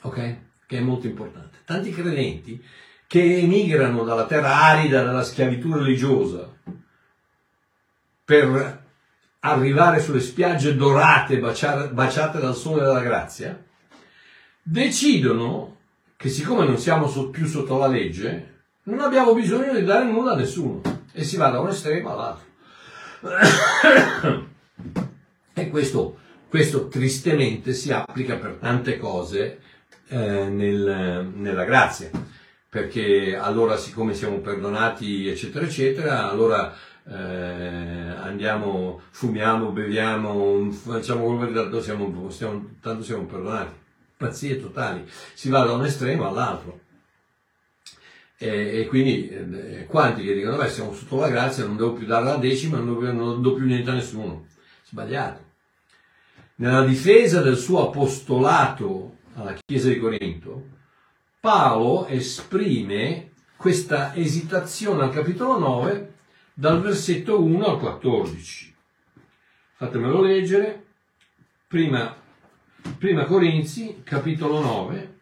ok? Che è molto importante. Tanti credenti che emigrano dalla terra arida, dalla schiavitù religiosa, per arrivare sulle spiagge dorate, baciate dal sole della grazia, decidono che siccome non siamo più sotto la legge, non abbiamo bisogno di dare nulla a nessuno. E si va da un estremo all'altro. [coughs] e questo, questo, tristemente si applica per tante cose eh, nel, nella grazia, perché allora siccome siamo perdonati eccetera eccetera, allora eh, andiamo, fumiamo, beviamo, facciamo quello che tanto siamo, stiamo, tanto siamo perdonati pazzie totali, si va da un estremo all'altro. E, e quindi eh, quanti che dicono, beh, siamo sotto la grazia, non devo più dare la decima, non, devo, non do più niente a nessuno. Sbagliato. Nella difesa del suo apostolato alla Chiesa di Corinto, Paolo esprime questa esitazione al capitolo 9 dal versetto 1 al 14. Fatemelo leggere. Prima Prima Corinzi, capitolo 9,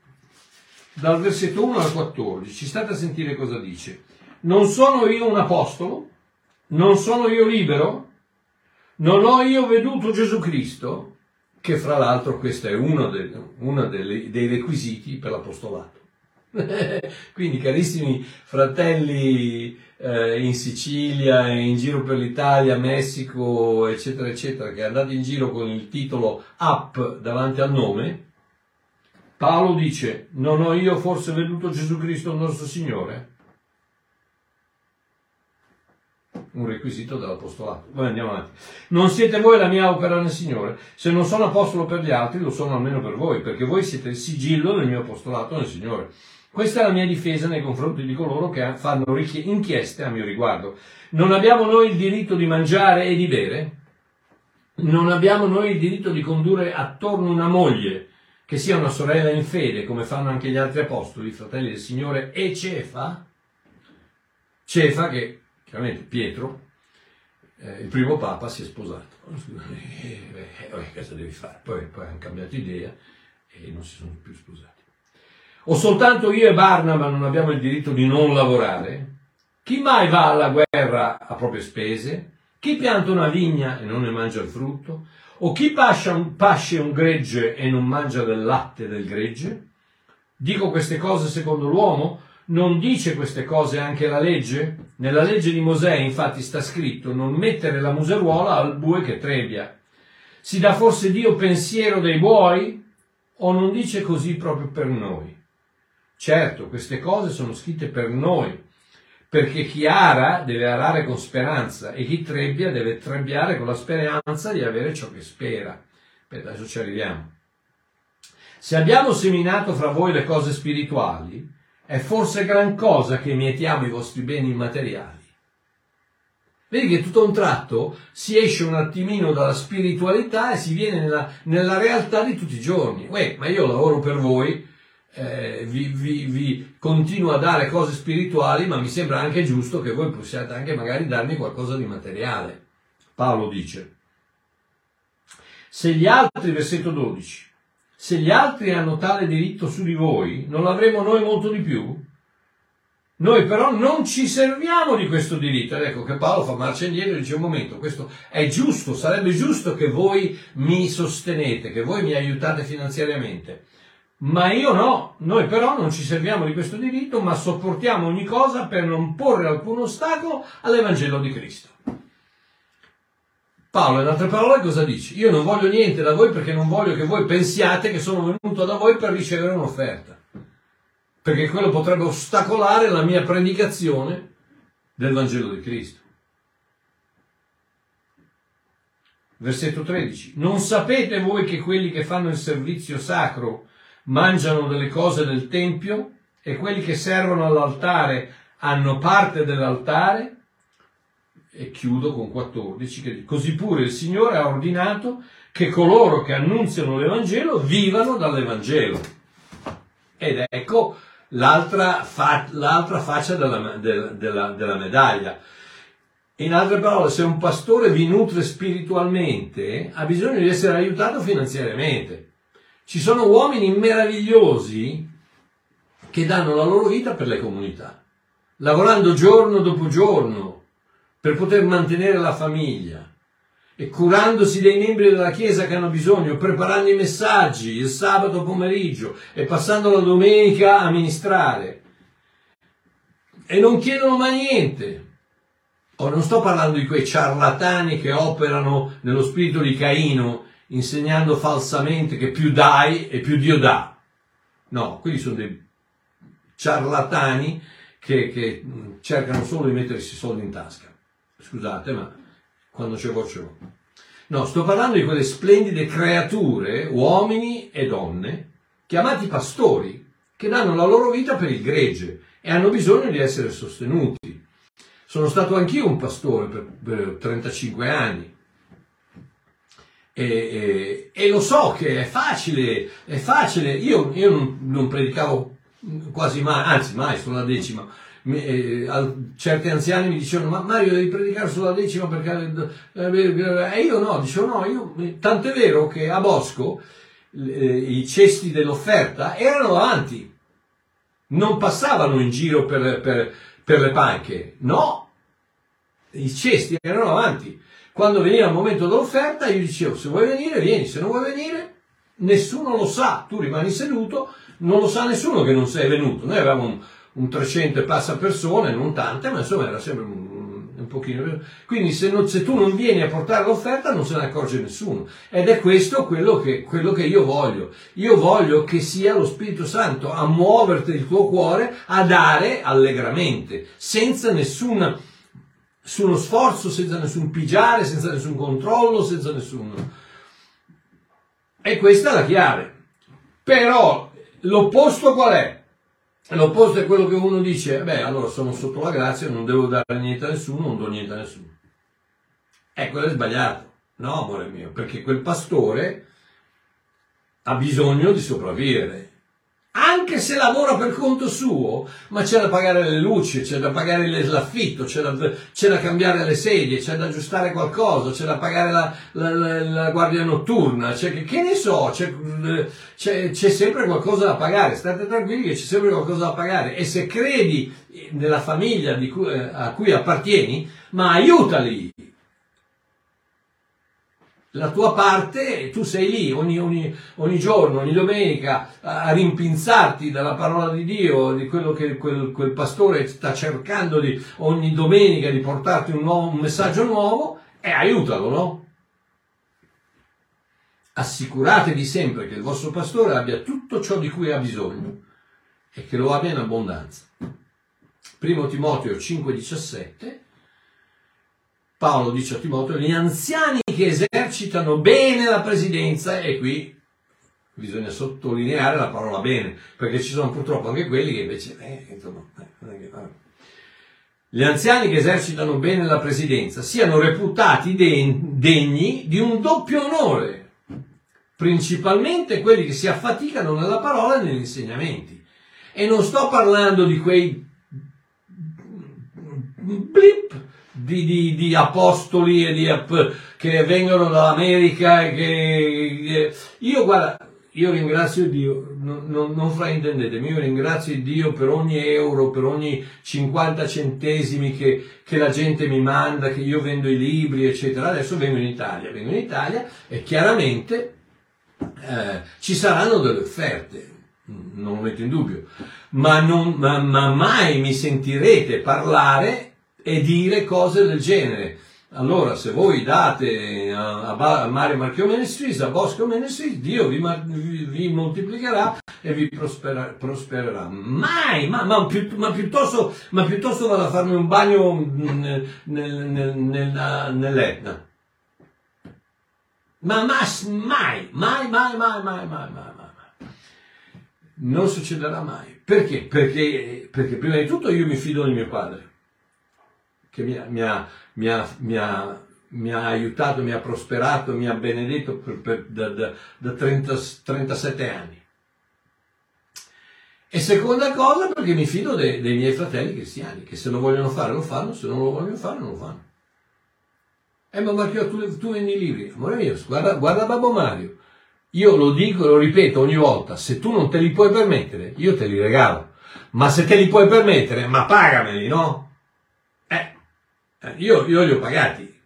dal versetto 1 al 14. State a sentire cosa dice. Non sono io un apostolo? Non sono io libero? Non ho io veduto Gesù Cristo? Che fra l'altro questo è uno, de, uno dei, dei requisiti per l'apostolato. [laughs] Quindi carissimi fratelli eh, in Sicilia, in giro per l'Italia, Messico, eccetera, eccetera, che andate in giro con il titolo Up davanti al nome, Paolo dice, non ho io forse veduto Gesù Cristo il nostro Signore? Un requisito dell'apostolato. Poi andiamo avanti. Non siete voi la mia opera nel Signore? Se non sono apostolo per gli altri, lo sono almeno per voi, perché voi siete il sigillo del mio apostolato nel Signore. Questa è la mia difesa nei confronti di coloro che fanno inchieste a mio riguardo. Non abbiamo noi il diritto di mangiare e di bere? Non abbiamo noi il diritto di condurre attorno una moglie che sia una sorella in fede, come fanno anche gli altri apostoli, fratelli del Signore, e Cefa? Cefa, che chiaramente Pietro, eh, il primo Papa si è sposato. [laughs] Eh, eh, cosa devi fare? Poi, poi hanno cambiato idea e non si sono più sposati. O soltanto io e Barnaba non abbiamo il diritto di non lavorare? Chi mai va alla guerra a proprie spese? Chi pianta una vigna e non ne mangia il frutto? O chi pasce un, pasce un gregge e non mangia del latte del gregge? Dico queste cose secondo l'uomo? Non dice queste cose anche la legge? Nella legge di Mosè infatti sta scritto non mettere la museruola al bue che trebbia. Si dà forse Dio pensiero dei buoi? O non dice così proprio per noi? Certo, queste cose sono scritte per noi, perché chi ara deve arare con speranza e chi trebbia deve trebbiare con la speranza di avere ciò che spera. Beh, adesso ci arriviamo. Se abbiamo seminato fra voi le cose spirituali, è forse gran cosa che mietiamo i vostri beni immateriali. Vedi che tutto a un tratto si esce un attimino dalla spiritualità e si viene nella, nella realtà di tutti i giorni. Uè, ma io lavoro per voi, eh, vi, vi, vi, continuo a dare cose spirituali, ma mi sembra anche giusto che voi possiate anche magari darmi qualcosa di materiale. Paolo dice, se gli altri, versetto 12, se gli altri hanno tale diritto su di voi, non l'avremo noi molto di più? Noi però non ci serviamo di questo diritto. Ed ecco che Paolo fa marcia indietro e dice un momento, questo è giusto, sarebbe giusto che voi mi sostenete, che voi mi aiutate finanziariamente. Ma io no, noi però non ci serviamo di questo diritto, ma sopportiamo ogni cosa per non porre alcun ostacolo all'Evangelo di Cristo. Paolo, in altre parole, cosa dice? Io non voglio niente da voi perché non voglio che voi pensiate che sono venuto da voi per ricevere un'offerta. Perché quello potrebbe ostacolare la mia predicazione del Vangelo di Cristo. Versetto 13. Non sapete voi che quelli che fanno il servizio sacro mangiano delle cose del Tempio e quelli che servono all'altare hanno parte dell'altare? e chiudo con 14, che così pure il Signore ha ordinato che coloro che annunziano l'Evangelo vivano dall'Evangelo. Ed ecco l'altra, fa, l'altra faccia della, della, della, della medaglia. In altre parole, se un pastore vi nutre spiritualmente, ha bisogno di essere aiutato finanziariamente. Ci sono uomini meravigliosi che danno la loro vita per le comunità, lavorando giorno dopo giorno, per poter mantenere la famiglia e curandosi dei membri della Chiesa che hanno bisogno, preparando i messaggi il sabato pomeriggio e passando la domenica a ministrare. E non chiedono mai niente. Oh, non sto parlando di quei ciarlatani che operano nello spirito di Caino, insegnando falsamente che più dai e più Dio dà. No, quelli sono dei ciarlatani che, che cercano solo di mettersi soldi in tasca. Scusate, ma quando c'è voce ho. No, sto parlando di quelle splendide creature, uomini e donne, chiamati pastori, che danno la loro vita per il gregge e hanno bisogno di essere sostenuti. Sono stato anch'io un pastore per 35 anni e, e, e, lo so che è facile, è facile. Io, io non, non predicavo quasi mai, anzi mai sulla decima, eh, certi anziani mi dicevano ma Mario devi predicare sulla decima perché eh, eh, e io no, dicevo no, io, tanto è vero che a Bosco i cesti dell'offerta erano avanti, non passavano in giro per, per, per le panche, no, i cesti erano avanti. Quando veniva il momento dell'offerta io dicevo se vuoi venire vieni, se non vuoi venire nessuno lo sa, tu rimani seduto, non lo sa nessuno che non sei venuto. Noi avevamo un, un 300 e passa persone, non tante, ma insomma era sempre un, un pochino. Quindi se, non, se, tu non vieni a portare l'offerta non se ne accorge nessuno. Ed è questo quello che, quello che io voglio. Io voglio che sia lo Spirito Santo a muoverti il tuo cuore a dare allegramente, senza nessuno sforzo, senza nessun pigiare, senza nessun controllo, senza nessun... E questa è la chiave. Però l'opposto qual è? L'opposto è quello che uno dice, beh, allora sono sotto la grazia, non devo dare niente a nessuno, non do niente a nessuno. Eh, quello è sbagliato. No, amore mio, perché quel pastore ha bisogno di sopravvivere. Anche se lavora per conto suo, ma c'è da pagare le luci, c'è da pagare l'affitto, c'è da, c'è da cambiare le sedie, c'è da aggiustare qualcosa, c'è da pagare la, la, la, la guardia notturna, c'è, che, che ne so, c'è, c'è, c'è sempre qualcosa da pagare, state tranquilli che c'è sempre qualcosa da pagare. E se credi nella famiglia cui, a cui appartieni, ma aiutali, la tua parte, tu sei lì ogni, ogni, ogni, giorno, ogni domenica a rimpinzarti dalla parola di Dio, di quello che quel, quel pastore sta cercando di, ogni domenica di portarti un, nuovo, un messaggio nuovo e aiutalo, no? Assicuratevi sempre che il vostro pastore abbia tutto ciò di cui ha bisogno e che lo abbia in abbondanza. Primo Timoteo 5,17 Paolo dice a Timoteo, gli anziani che esercitano bene la presidenza, e qui bisogna sottolineare la parola bene, perché ci sono purtroppo anche quelli che invece, eh, insomma, eh, gli anziani che esercitano bene la presidenza siano reputati degni di un doppio onore, principalmente quelli che si affaticano nella parola e negli insegnamenti. E non sto parlando di quei blip di, di, di apostoli e di, che vengono dall'America e che io guarda io ringrazio Dio, non, non, non fraintendetemi, io ringrazio Dio per ogni euro, per ogni 50 centesimi che, che, la gente mi manda, che io vendo i libri, eccetera. Adesso vengo in Italia, vengo in Italia e chiaramente eh, ci saranno delle offerte, non lo metto in dubbio, ma, non, ma, ma mai mi sentirete parlare e dire cose del genere. Allora, se voi date a, a Mario Marchio Ministries, a Bosco Ministries, Dio vi, vi, vi moltiplicherà e vi prospera, prospererà. Mai, ma, ma, ma, piuttosto, ma piuttosto vado a farmi un bagno nel, nel, nel, nell'Etna. Ma, ma mai, mai, mai, mai, mai, mai, mai, mai. Non succederà mai. Perché? Perché, perché prima di tutto io mi fido di mio padre che mi ha, mi ha, mi ha, mi ha, mi ha aiutato, mi ha prosperato, mi ha benedetto per, per, da, da, da 30, 37 anni. E seconda cosa perché mi fido dei, dei miei fratelli cristiani, che se lo vogliono fare lo fanno, se non lo vogliono fare non lo fanno. Eh ma Marchio, tu, tu vendi i libri, amore mio, guarda, guarda Babbo Mario, io lo dico, lo ripeto ogni volta, se tu non te li puoi permettere, io te li regalo. Ma se te li puoi permettere, ma pagameli, no? Eh, io, io, li ho pagati,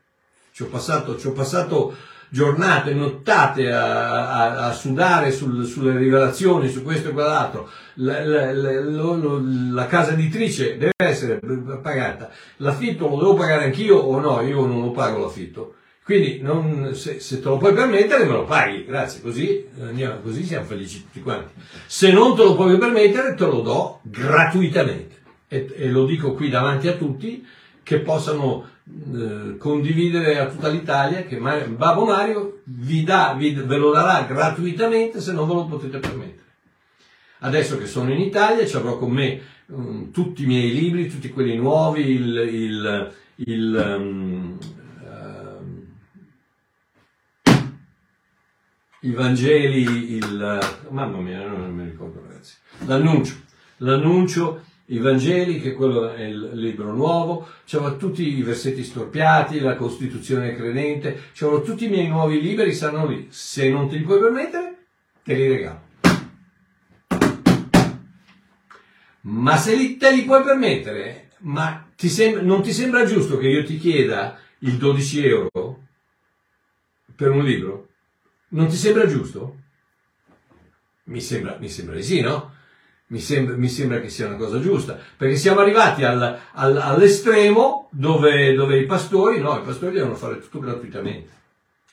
ci ho passato, ci ho passato giornate, nottate a, a, a sudare sul, sulle rivelazioni, su questo e quell'altro. La, la, la, la, casa editrice deve essere pagata. L'affitto lo devo pagare anch'io o no? Io non lo pago l'affitto. Quindi non, se, se, te lo puoi permettere me lo paghi, grazie, così, andiamo, così siamo felici tutti quanti. Se non te lo puoi permettere te lo do gratuitamente. E, e lo dico qui davanti a tutti che possano eh, condividere a tutta l'Italia che Babbo Mario vi dà, vi, ve lo darà gratuitamente se non ve lo potete permettere. Adesso che sono in Italia ci avrò con me um, tutti i miei libri, tutti quelli nuovi, il, il, il um, i Vangeli, il, mamma mia, non mi ricordo ragazzi, l'annuncio, l'annuncio i Vangeli, che quello è il libro nuovo, c'erano tutti i versetti storpiati, la Costituzione credente, c'erano tutti i miei nuovi libri, stanno lì. Se non ti puoi permettere, te li regalo. Ma se li, te li puoi permettere, ma ti sem- non ti sembra giusto che io ti chieda il 12 euro per un libro? Non ti sembra giusto? Mi sembra, mi sembra di sì, no? Mi sembra, mi sembra, che sia una cosa giusta, perché siamo arrivati al, al, all'estremo dove, dove, i pastori, no, i pastori devono fare tutto gratuitamente.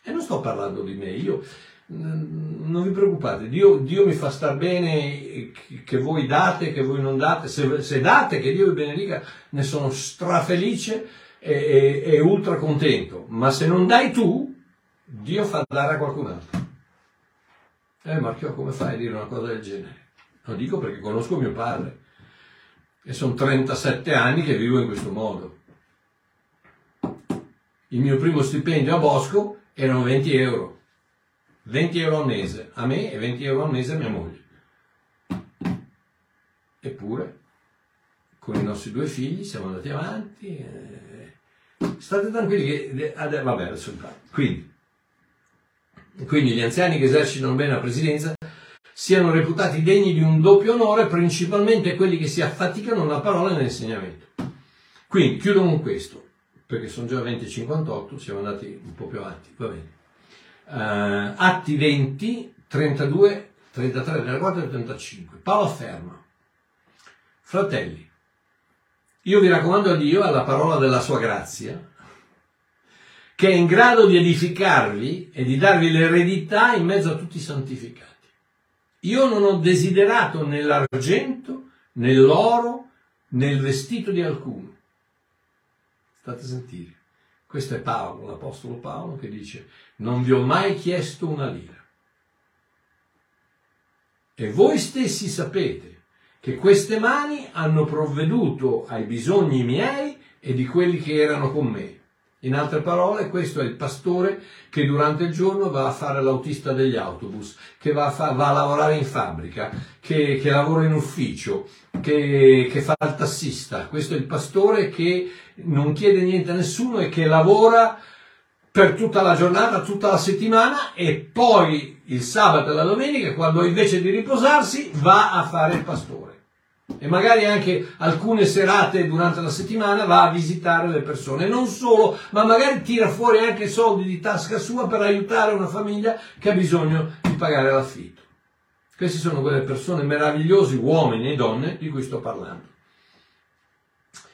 E non sto parlando di me, io, non vi preoccupate, Dio, Dio mi fa star bene che voi date, che voi non date, se, se date, che Dio vi benedica, ne sono strafelice e, e, e ultra contento, ma se non dai tu, Dio fa dare a qualcun altro. Eh Marchio, come fai a dire una cosa del genere? Lo dico perché conosco mio padre e sono 37 anni che vivo in questo modo. Il mio primo stipendio a Bosco erano 20 euro. 20 euro al mese a me e 20 euro al mese a mia moglie. Eppure, con i nostri due figli siamo andati avanti. Eh, state tranquilli che... Vabbè, adesso Quindi, quindi gli anziani che esercitano bene la presidenza siano reputati degni di un doppio onore, principalmente quelli che si affaticano nella parola e nell'insegnamento. Quindi chiudo con questo, perché sono già 20.58, siamo andati un po' più avanti, va bene. Uh, atti 20, 32, 33, 34 e 35. Paolo afferma, fratelli, io vi raccomando a Dio, alla parola della sua grazia, che è in grado di edificarvi e di darvi l'eredità in mezzo a tutti i santificati. Io non ho desiderato né l'argento, né l'oro, né il vestito di alcuno. State a sentire. Questo è Paolo, l'Apostolo Paolo, che dice, non vi ho mai chiesto una lira. E voi stessi sapete che queste mani hanno provveduto ai bisogni miei e di quelli che erano con me. In altre parole, questo è il pastore che durante il giorno va a fare l'autista degli autobus, che va a, fa- va a lavorare in fabbrica, che, che lavora in ufficio, che, che, fa il tassista. Questo è il pastore che non chiede niente a nessuno e che lavora per tutta la giornata, tutta la settimana e poi il sabato e la domenica, quando invece di riposarsi, va a fare il pastore e magari anche alcune serate durante la settimana va a visitare le persone. Non solo, ma magari tira fuori anche soldi di tasca sua per aiutare una famiglia che ha bisogno di pagare l'affitto. Queste sono quelle persone meravigliose, uomini e donne, di cui sto parlando.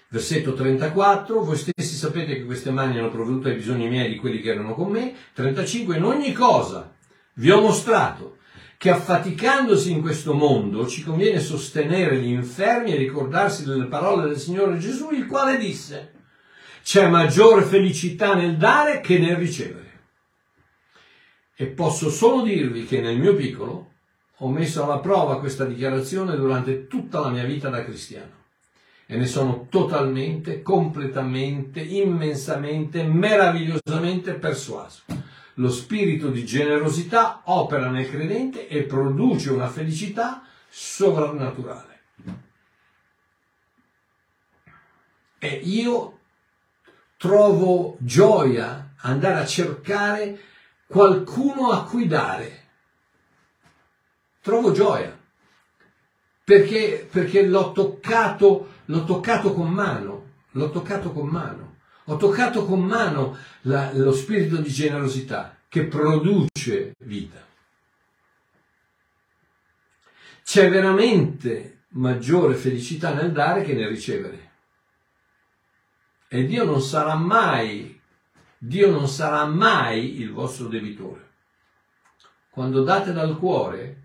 Versetto 34, voi stessi sapete che queste mani hanno provveduto ai bisogni miei di quelli che erano con me. 35, in ogni cosa vi ho mostrato che affaticandosi in questo mondo ci conviene sostenere gli infermi e ricordarsi delle parole del Signore Gesù, il quale disse, c'è maggiore felicità nel dare che nel ricevere. E posso solo dirvi che nel mio piccolo ho messo alla prova questa dichiarazione durante tutta la mia vita da cristiano e ne sono totalmente, completamente, immensamente, meravigliosamente persuaso lo spirito di generosità opera nel credente e produce una felicità sovrannaturale. E io trovo gioia andare a cercare qualcuno a cui dare. Trovo gioia perché, perché l'ho, toccato, l'ho toccato con mano, l'ho toccato con mano. Ho toccato con mano la, lo spirito di generosità che produce vita. C'è veramente maggiore felicità nel dare che nel ricevere. E Dio non sarà mai, Dio non sarà mai il vostro debitore. Quando date dal cuore,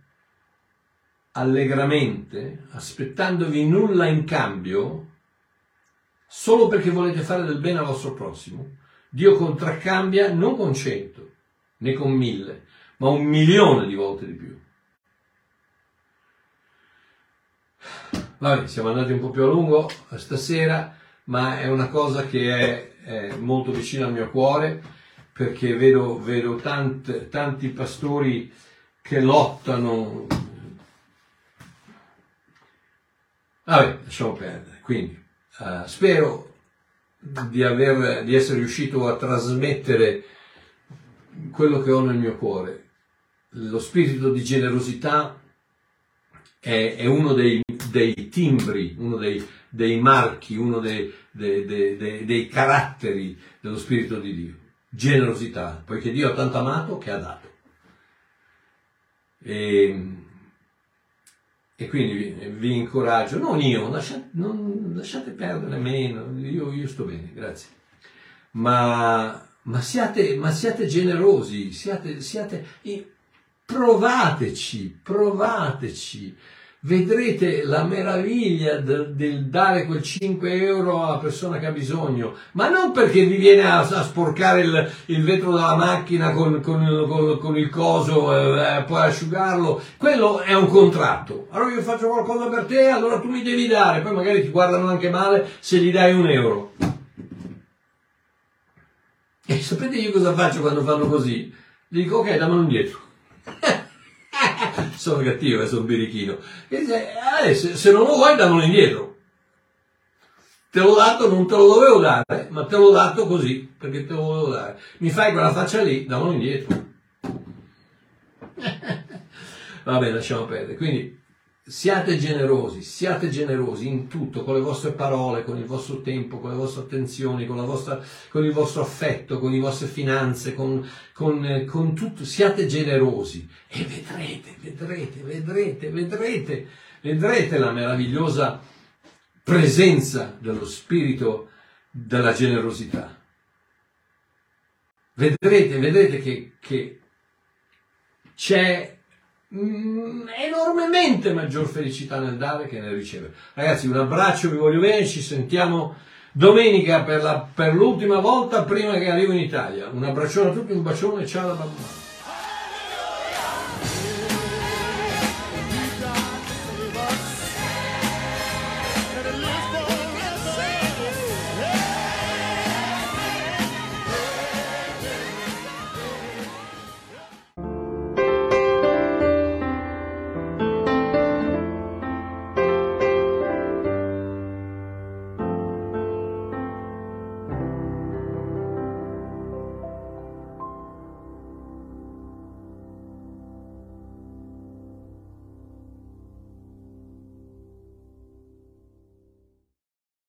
allegramente, aspettandovi nulla in cambio, solo perché volete fare del bene al vostro prossimo, Dio contraccambia non con cento, né con mille, ma un milione di volte di più. Vabbè, siamo andati un po' più a lungo stasera, ma è una cosa che è, è molto vicina al mio cuore, perché vedo, vedo tant, tanti pastori che lottano. Vabbè, lasciamo perdere. Quindi, Uh, spero di, aver, di essere riuscito a trasmettere quello che ho nel mio cuore. Lo spirito di generosità è, è uno dei, dei, timbri, uno dei, dei marchi, uno dei, dei, caratteri dello spirito di Dio. Generosità, poiché Dio ha tanto amato che ha dato. E, e quindi vi, vi, incoraggio, non io, lasciate, non, lasciate perdere meno, io, io, sto bene, grazie. Ma, ma, siate, ma siate, generosi, siate, siate, provateci, provateci vedrete la meraviglia del, del, dare quel 5 euro alla persona che ha bisogno, ma non perché vi viene a, a sporcare il, il, vetro della macchina con, con, con, con il coso e eh, poi asciugarlo, quello è un contratto. Allora io faccio qualcosa per te, allora tu mi devi dare, poi magari ti guardano anche male se gli dai un euro. E sapete io cosa faccio quando fanno così? Dico ok, dammelo indietro. [laughs] sono cattivo, sono birichino. Dice, eh, se, se, non lo vuoi, dammelo indietro. Te l'ho dato, non te lo dovevo dare, ma te l'ho dato così, perché te lo volevo dare. Mi fai quella faccia lì, dammelo indietro. [laughs] Vabbè, lasciamo perdere. Quindi, Siate generosi, siate generosi in tutto, con le vostre parole, con il vostro tempo, con le vostre attenzioni, con, vostra, con il vostro affetto, con le vostre finanze, con, con, con tutto. Siate generosi e vedrete, vedrete, vedrete, vedrete, vedrete la meravigliosa presenza dello spirito della generosità. Vedrete, vedrete che, che c'è enormemente maggior felicità nel dare che nel ricevere. Ragazzi, un abbraccio, vi voglio bene, ci sentiamo domenica per, la, per l'ultima volta prima che arrivo in Italia. Un abbraccione a tutti, un bacione, ciao da bambino.